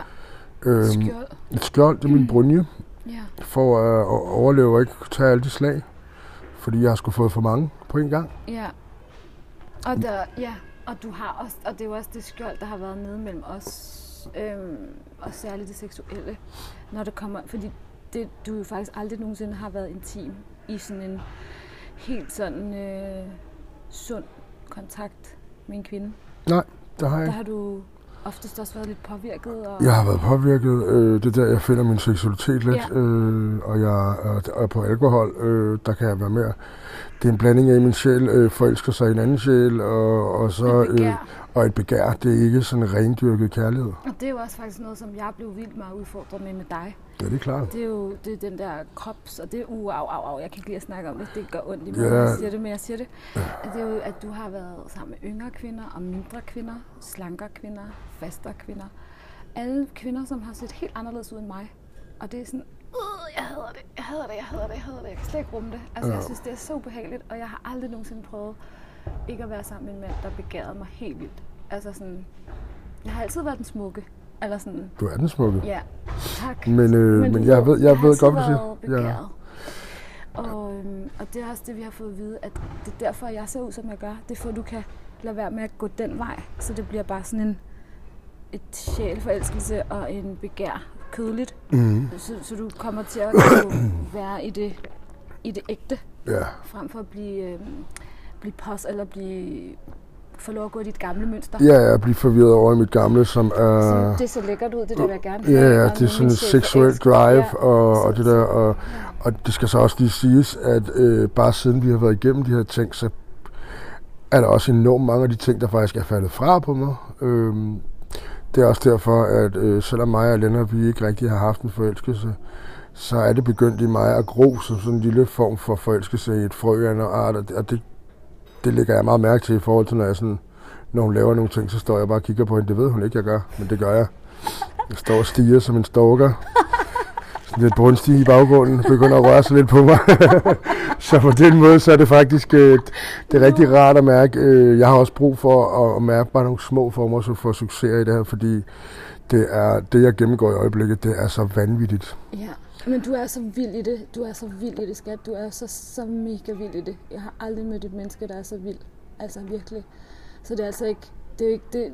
Øhm, skjold. et skjold, det er min brunje, Ja. for at øh, overleve og ikke tage alle de slag. Fordi jeg har sgu fået for mange på en gang. Ja. Og, der, ja. og du har også, og det er jo også det skjold, der har været nede mellem os, øhm, og særligt det seksuelle, når det kommer, fordi det, du jo faktisk aldrig nogensinde har været intim i sådan en helt sådan øh, sund kontakt med en kvinde. Der har jeg Der ikke. har du oftest også været lidt påvirket. Og, Jeg har været påvirket. Øh, det er der, jeg finder min seksualitet lidt. Ja. Øh, og jeg er, er på alkohol. Øh, der kan jeg være mere. Det er en blanding af min sjæl øh, forelsker sig i en anden sjæl. Og, og, så, øh, og et begær. Det er ikke sådan en rendyrket kærlighed. Og det er jo også faktisk noget, som jeg blev vildt meget udfordret med med dig. Ja, det er klart. Det er jo det er den der krops, og det er uh, au, au, au. Jeg kan ikke lide at snakke om det. Det gør ondt i mig, Ja. når jeg siger det, men jeg siger det. At det er jo, at du har været sammen med yngre kvinder og mindre kvinder, slankere kvinder, fastere kvinder. Alle kvinder, som har set helt anderledes ud end mig. Og det er sådan, uh, jeg hader det, jeg hader det, jeg hader det, jeg hader det. Jeg kan slet ikke rumme det. Altså, Ja. jeg synes, det er så ubehageligt, og jeg har aldrig nogensinde prøvet ikke at være sammen med en mand, der begærede mig helt vildt. Altså sådan, jeg har altid været den smukke. Eller sådan, Du er den smukke. ja, tak. Men, øh, men, men jeg ved, jeg har ved godt, hvad du siger. Ja. Og, øhm, og det er også det, vi har fået at vide, at det er derfor, jeg ser ud, som jeg gør. Det er for, at du kan lade være med at gå den vej. Så det bliver bare sådan en et sjælforelskelse og en begær kødeligt. Mm, Så, så du kommer til at kunne være i det, i det ægte, ja. frem for at blive, øhm, blive pos eller blive få lov at gå i dit gamle mønster. Ja, jeg bliver forvirret over i mit gamle, som er... Så det er så lækkert ud, det der vil jeg gerne Ja, ja, det er sådan en seksuel drive, Ja, og, og det der, og, og det skal så også lige siges, at øh, bare siden vi har været igennem de her ting, så er der også enormt mange af de ting, der faktisk er faldet fra på mig. Øhm, det er også derfor, at øh, selvom mig og Lennart, vi ikke rigtig har haft en forelskelse, så er det begyndt i mig at gro som sådan en lille form for forelskelse i et frø af en art, og det, og det, det lægger jeg meget mærke til i forhold til, når jeg sådan, når hun laver nogle ting, så står jeg bare og kigger på hende. Det ved hun ikke, jeg gør, men det gør jeg. Jeg står og stiger som en stalker. Lidt brunstig i baggrunden. Begynder at røre sig lidt på mig. så på den måde, så er det faktisk øh, det er rigtig rart at mærke. Øh, jeg har også brug for at, at mærke bare nogle små former så for succes i det her, fordi det er det, jeg gennemgår i øjeblikket, det er så vanvittigt. Ja, men du er så vild i det. Du er så vild i det, skat. Du er så, så mega vild i det. Jeg har aldrig mødt et menneske, der er så vild. Altså virkelig. Så det er altså ikke, det er ikke det,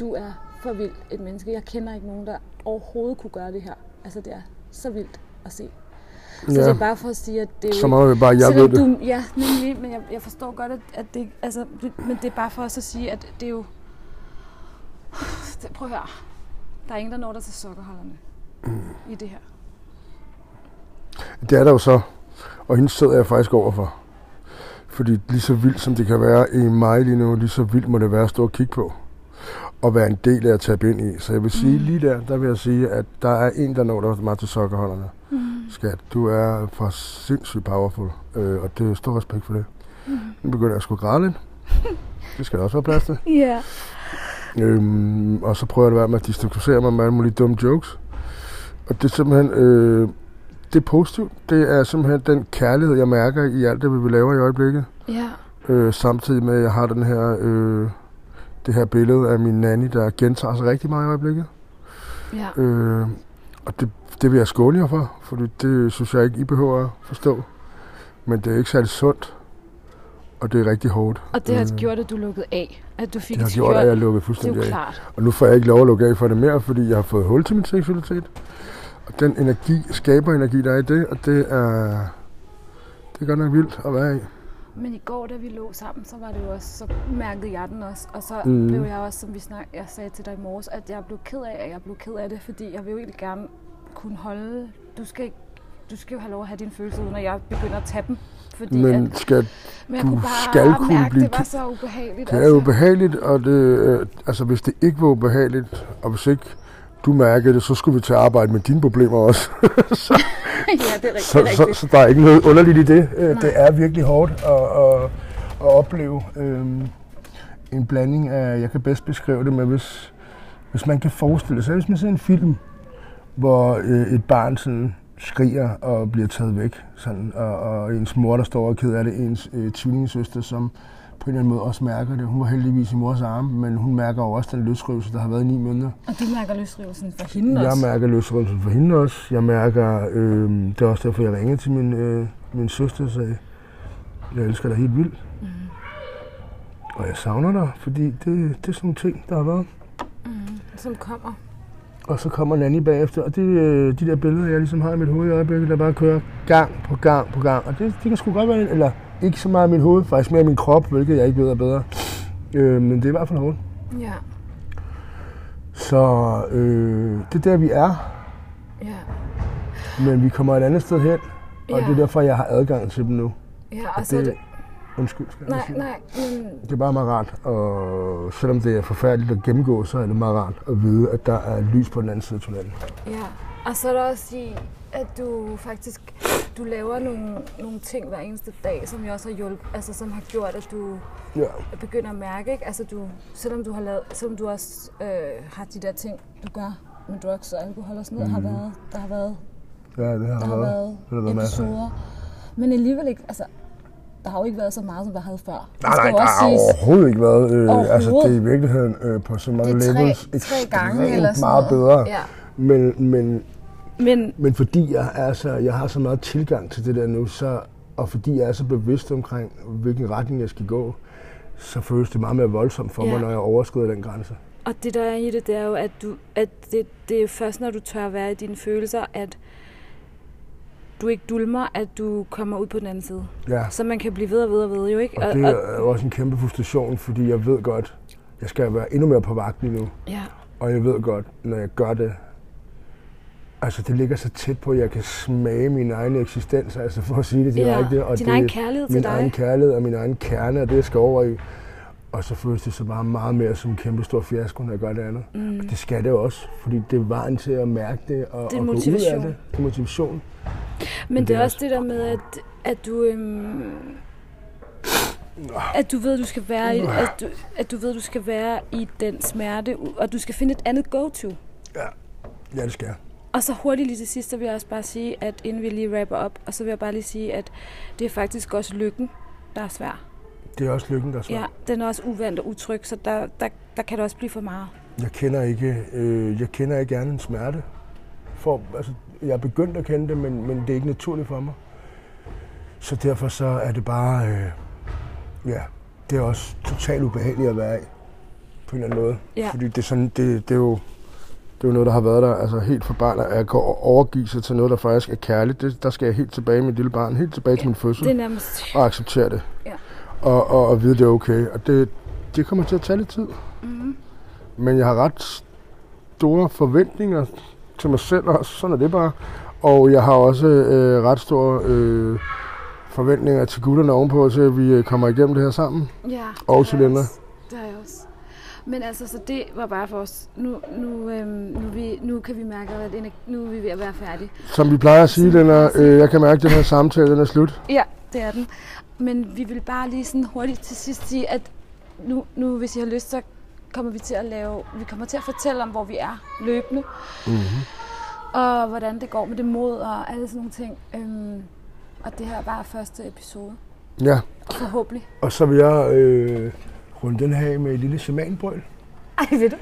du er for vild et menneske. Jeg kender ikke nogen, der overhovedet kunne gøre det her. Altså det er så vildt at se. Så det Ja, er bare for at sige, at det er så meget bare, jeg ved det. Du, ja, nemlig, men jeg, jeg forstår godt, at, at det, altså, det- men det er bare for os at sige, at det er jo... Det, prøv at høre. Der er ingen, der når dig til sokkerholderne mm. i det her. Det er der jo så, og hende sidder jeg faktisk overfor. Fordi lige så vildt som det kan være i mig lige nu, lige så vildt må det være at stå og kigge på. Og være en del af at tabe ind i. Så jeg vil sige lige der, der vil jeg sige, at der er en, der når dig mig til sokkerholderne. Mm. Skat, du er for sindssygt powerful, øh, og det er stor respekt for det. Nu begynder jeg at skulle græde lidt. Det skal der også være plads til. Ja. Øhm, og så prøver jeg at være med at distancere mig med alle mulige dumme jokes. Og det er simpelthen, øh, det er positivt. Det er simpelthen den kærlighed, jeg mærker i alt det, vi laver i øjeblikket. Ja. Øh, samtidig med, at jeg har den her, øh, det her billede af min nanny, der gentager sig rigtig meget i øjeblikket. Ja. Øh, og det, det vil jeg skåne jer for, for det synes jeg ikke, I behøver at forstå. Men det er ikke særlig sundt, og det er rigtig hårdt. Og det har Øh, gjort, at du lukkede af. At du fik det har gjort, at jeg lukkede Det er fuldstændig jo af. klart. Og nu får jeg ikke lov at lukke af for det mere, fordi jeg har fået hul til min seksualitet. Og den energi, skaber energi, der er i det, og det er, det er godt nok vildt at være i. Men i går, da vi lå sammen, så var det jo også, så mærkede jeg den også. Og så mm. blev jeg også, som vi snak, jeg sagde til dig i morges, at jeg blev ked af, at jeg blev ked af det, fordi jeg vil jo egentlig gerne kunne holde, du skal ikke du skal jo have lov at have dine følelser, uden at jeg begynder at tage dem. Fordi Men at, skal, men jeg du kunne bare skal kunne mærke, blive det var så ubehageligt. det er ubehageligt, og det, øh, altså, hvis det ikke var ubehageligt, og hvis ikke du mærkede det, så skulle vi til at arbejde med dine problemer også. så, det er rigtigt. så, så, så der er ikke noget underligt i det. Øh, Nej. Det er virkelig hårdt at, at, at opleve øh, en blanding af, jeg kan bedst beskrive det, men hvis, hvis man kan forestille sig, hvis man ser en film, hvor øh, et barn sådan skriger og bliver taget væk, sådan, og, og ens mor, der står og er ked af det, ens øh, tvillingesøster, som på en eller anden måde også mærker det. Hun var heldigvis i mors arme, men hun mærker jo også den løsrivelse, der har været i ni måneder. Og du mærker løsrivelsen for hende Jeg også. mærker løsrivelse for hende også. Jeg mærker, øh, det er også derfor, jeg ringede til min, øh, min søster og sagde, jeg elsker dig helt vildt. Mm. Og jeg savner dig, fordi det, det er sådan nogle ting, der har været. Som kommer. Og så kommer Nanny bagefter, og det, øh, de der billeder, jeg ligesom har i mit hoved i øjeblikket, der bare kører gang på gang på gang. Og det, det kan sgu godt være, eller ikke så meget i mit hoved, faktisk mere i min krop, hvilket jeg ikke ved er bedre. Øh, men det er i hvert fald hårdt. Ja, Så øh, det er der, vi er, ja, men vi kommer et andet sted hen. Og Ja. det er derfor, jeg har adgang til dem nu. ja. Og så er Det, det... undskyld, skal jeg Nej, sige. nej, men Det er bare meget rart, og selvom det er forfærdeligt at gennemgå, så er det meget rart at vide, at der er lys på den anden side af tunnelen. Ja, og så er der også i, at du faktisk du laver nogle, nogle ting hver eneste dag, som jeg også har hjulpet, altså som har gjort, at du Ja, begynder at mærke, ikke? Altså du, selvom du har lavet, selvom du også øh, har de der ting, du gør med drugs og alkohol og sådan noget, mm. har været, der har været, ja det har der har været. været det har været masser episoder, men alligevel ikke, altså der har jo ikke været så meget, som der havde før. Nej, nej, der har siges. overhovedet ikke været. Øh, Overhovedet. altså, det er i virkeligheden øh, på så mange er tre- levels tre gange eller sådan meget noget. bedre. Ja. Men, men, Men men fordi jeg, er så, jeg har så meget tilgang til det der nu, så, og fordi jeg er så bevidst omkring, hvilken retning jeg skal gå, så føles det meget mere voldsomt for Ja. mig, når jeg overskrider den grænse. Og det der er i det, det er jo, at, du, at det, det er først, når du tør være i dine følelser, at du ikke dulmer, at du kommer ud på den anden side. Ja. Så man kan blive ved og ved og ved, jo ikke? Og det er jo også en kæmpe frustration, fordi jeg ved godt, jeg skal være endnu mere på vagt lige nu. ja, Og jeg ved godt, når jeg gør det, altså det ligger så tæt på, at jeg kan smage min egen eksistens, altså for at sige det ja. direkte. Og din det, egen kærlighed til min dig. egen kærlighed og min egen kerne, og det jeg skal over i. Og så føles det så bare meget mere som en kæmpe stor fiasko, når jeg gør det andet. Mm. Og det skal det også, fordi det er vejen til at mærke det og, Det er og gå ud af det. Det er motivation. Men det det er er også det der med, at, at du... Øhm, at du ved, at du skal være i, at du, at du ved, du skal være i den smerte, og du skal finde et andet go-to. Ja, ja det skal jeg. Og så hurtigt lige til sidst, så vil jeg også bare sige, at inden vi lige rapper op, og så vil jeg bare lige sige, at det er faktisk også lykken, der er svær. Det er også lykken, der er svært. Ja, den er også uvandt og utryg, så der, der, der kan det også blive for meget. Jeg kender ikke, øh, jeg kender ikke gerne en smerte. For, altså, jeg er begyndt at kende det, men, men det er ikke naturligt for mig. Så derfor så er det bare, øh, ja, det er også totalt ubehageligt at være i, på en eller anden måde. Ja. Fordi det er, sådan, det, det er jo det er jo noget, der har været der altså helt fra barn, at jeg kan overgive sig til noget, der faktisk er kærligt. Det, der skal jeg helt tilbage med mit lille barn, helt tilbage til min fødsel, Det er nærmest... og acceptere det. Ja. Og, og, og vide, det er okay. Og det, det kommer til at tage lidt tid. Mm-hmm. Men jeg har ret store forventninger til mig selv også. Sådan er det bare. Og jeg har også øh, ret store øh, forventninger til gutterne ovenpå, til at vi øh, kommer igennem det her sammen. Ja, Og til Linda. Det har jeg også. Men altså, så det var bare for os. Nu, nu, øhm, nu, vi, nu kan vi mærke, at er- nu er vi ved at være færdige. Som vi plejer at sige, den er, øh, jeg kan mærke, at den her samtale den er slut. Ja, det er den. Men vi vil bare lige sådan hurtigt til sidst sige, at nu, nu hvis I har lyst, så kommer vi til at lave, vi kommer til at fortælle om, hvor vi er løbende. Mm-hmm. Og hvordan det går med det mod og alle sådan nogle ting. Øhm, og det her er bare første episode. Ja, Forhåbentlig. og så vil jeg øh, runde den her med et lille semanbrøl. Ej, ved du?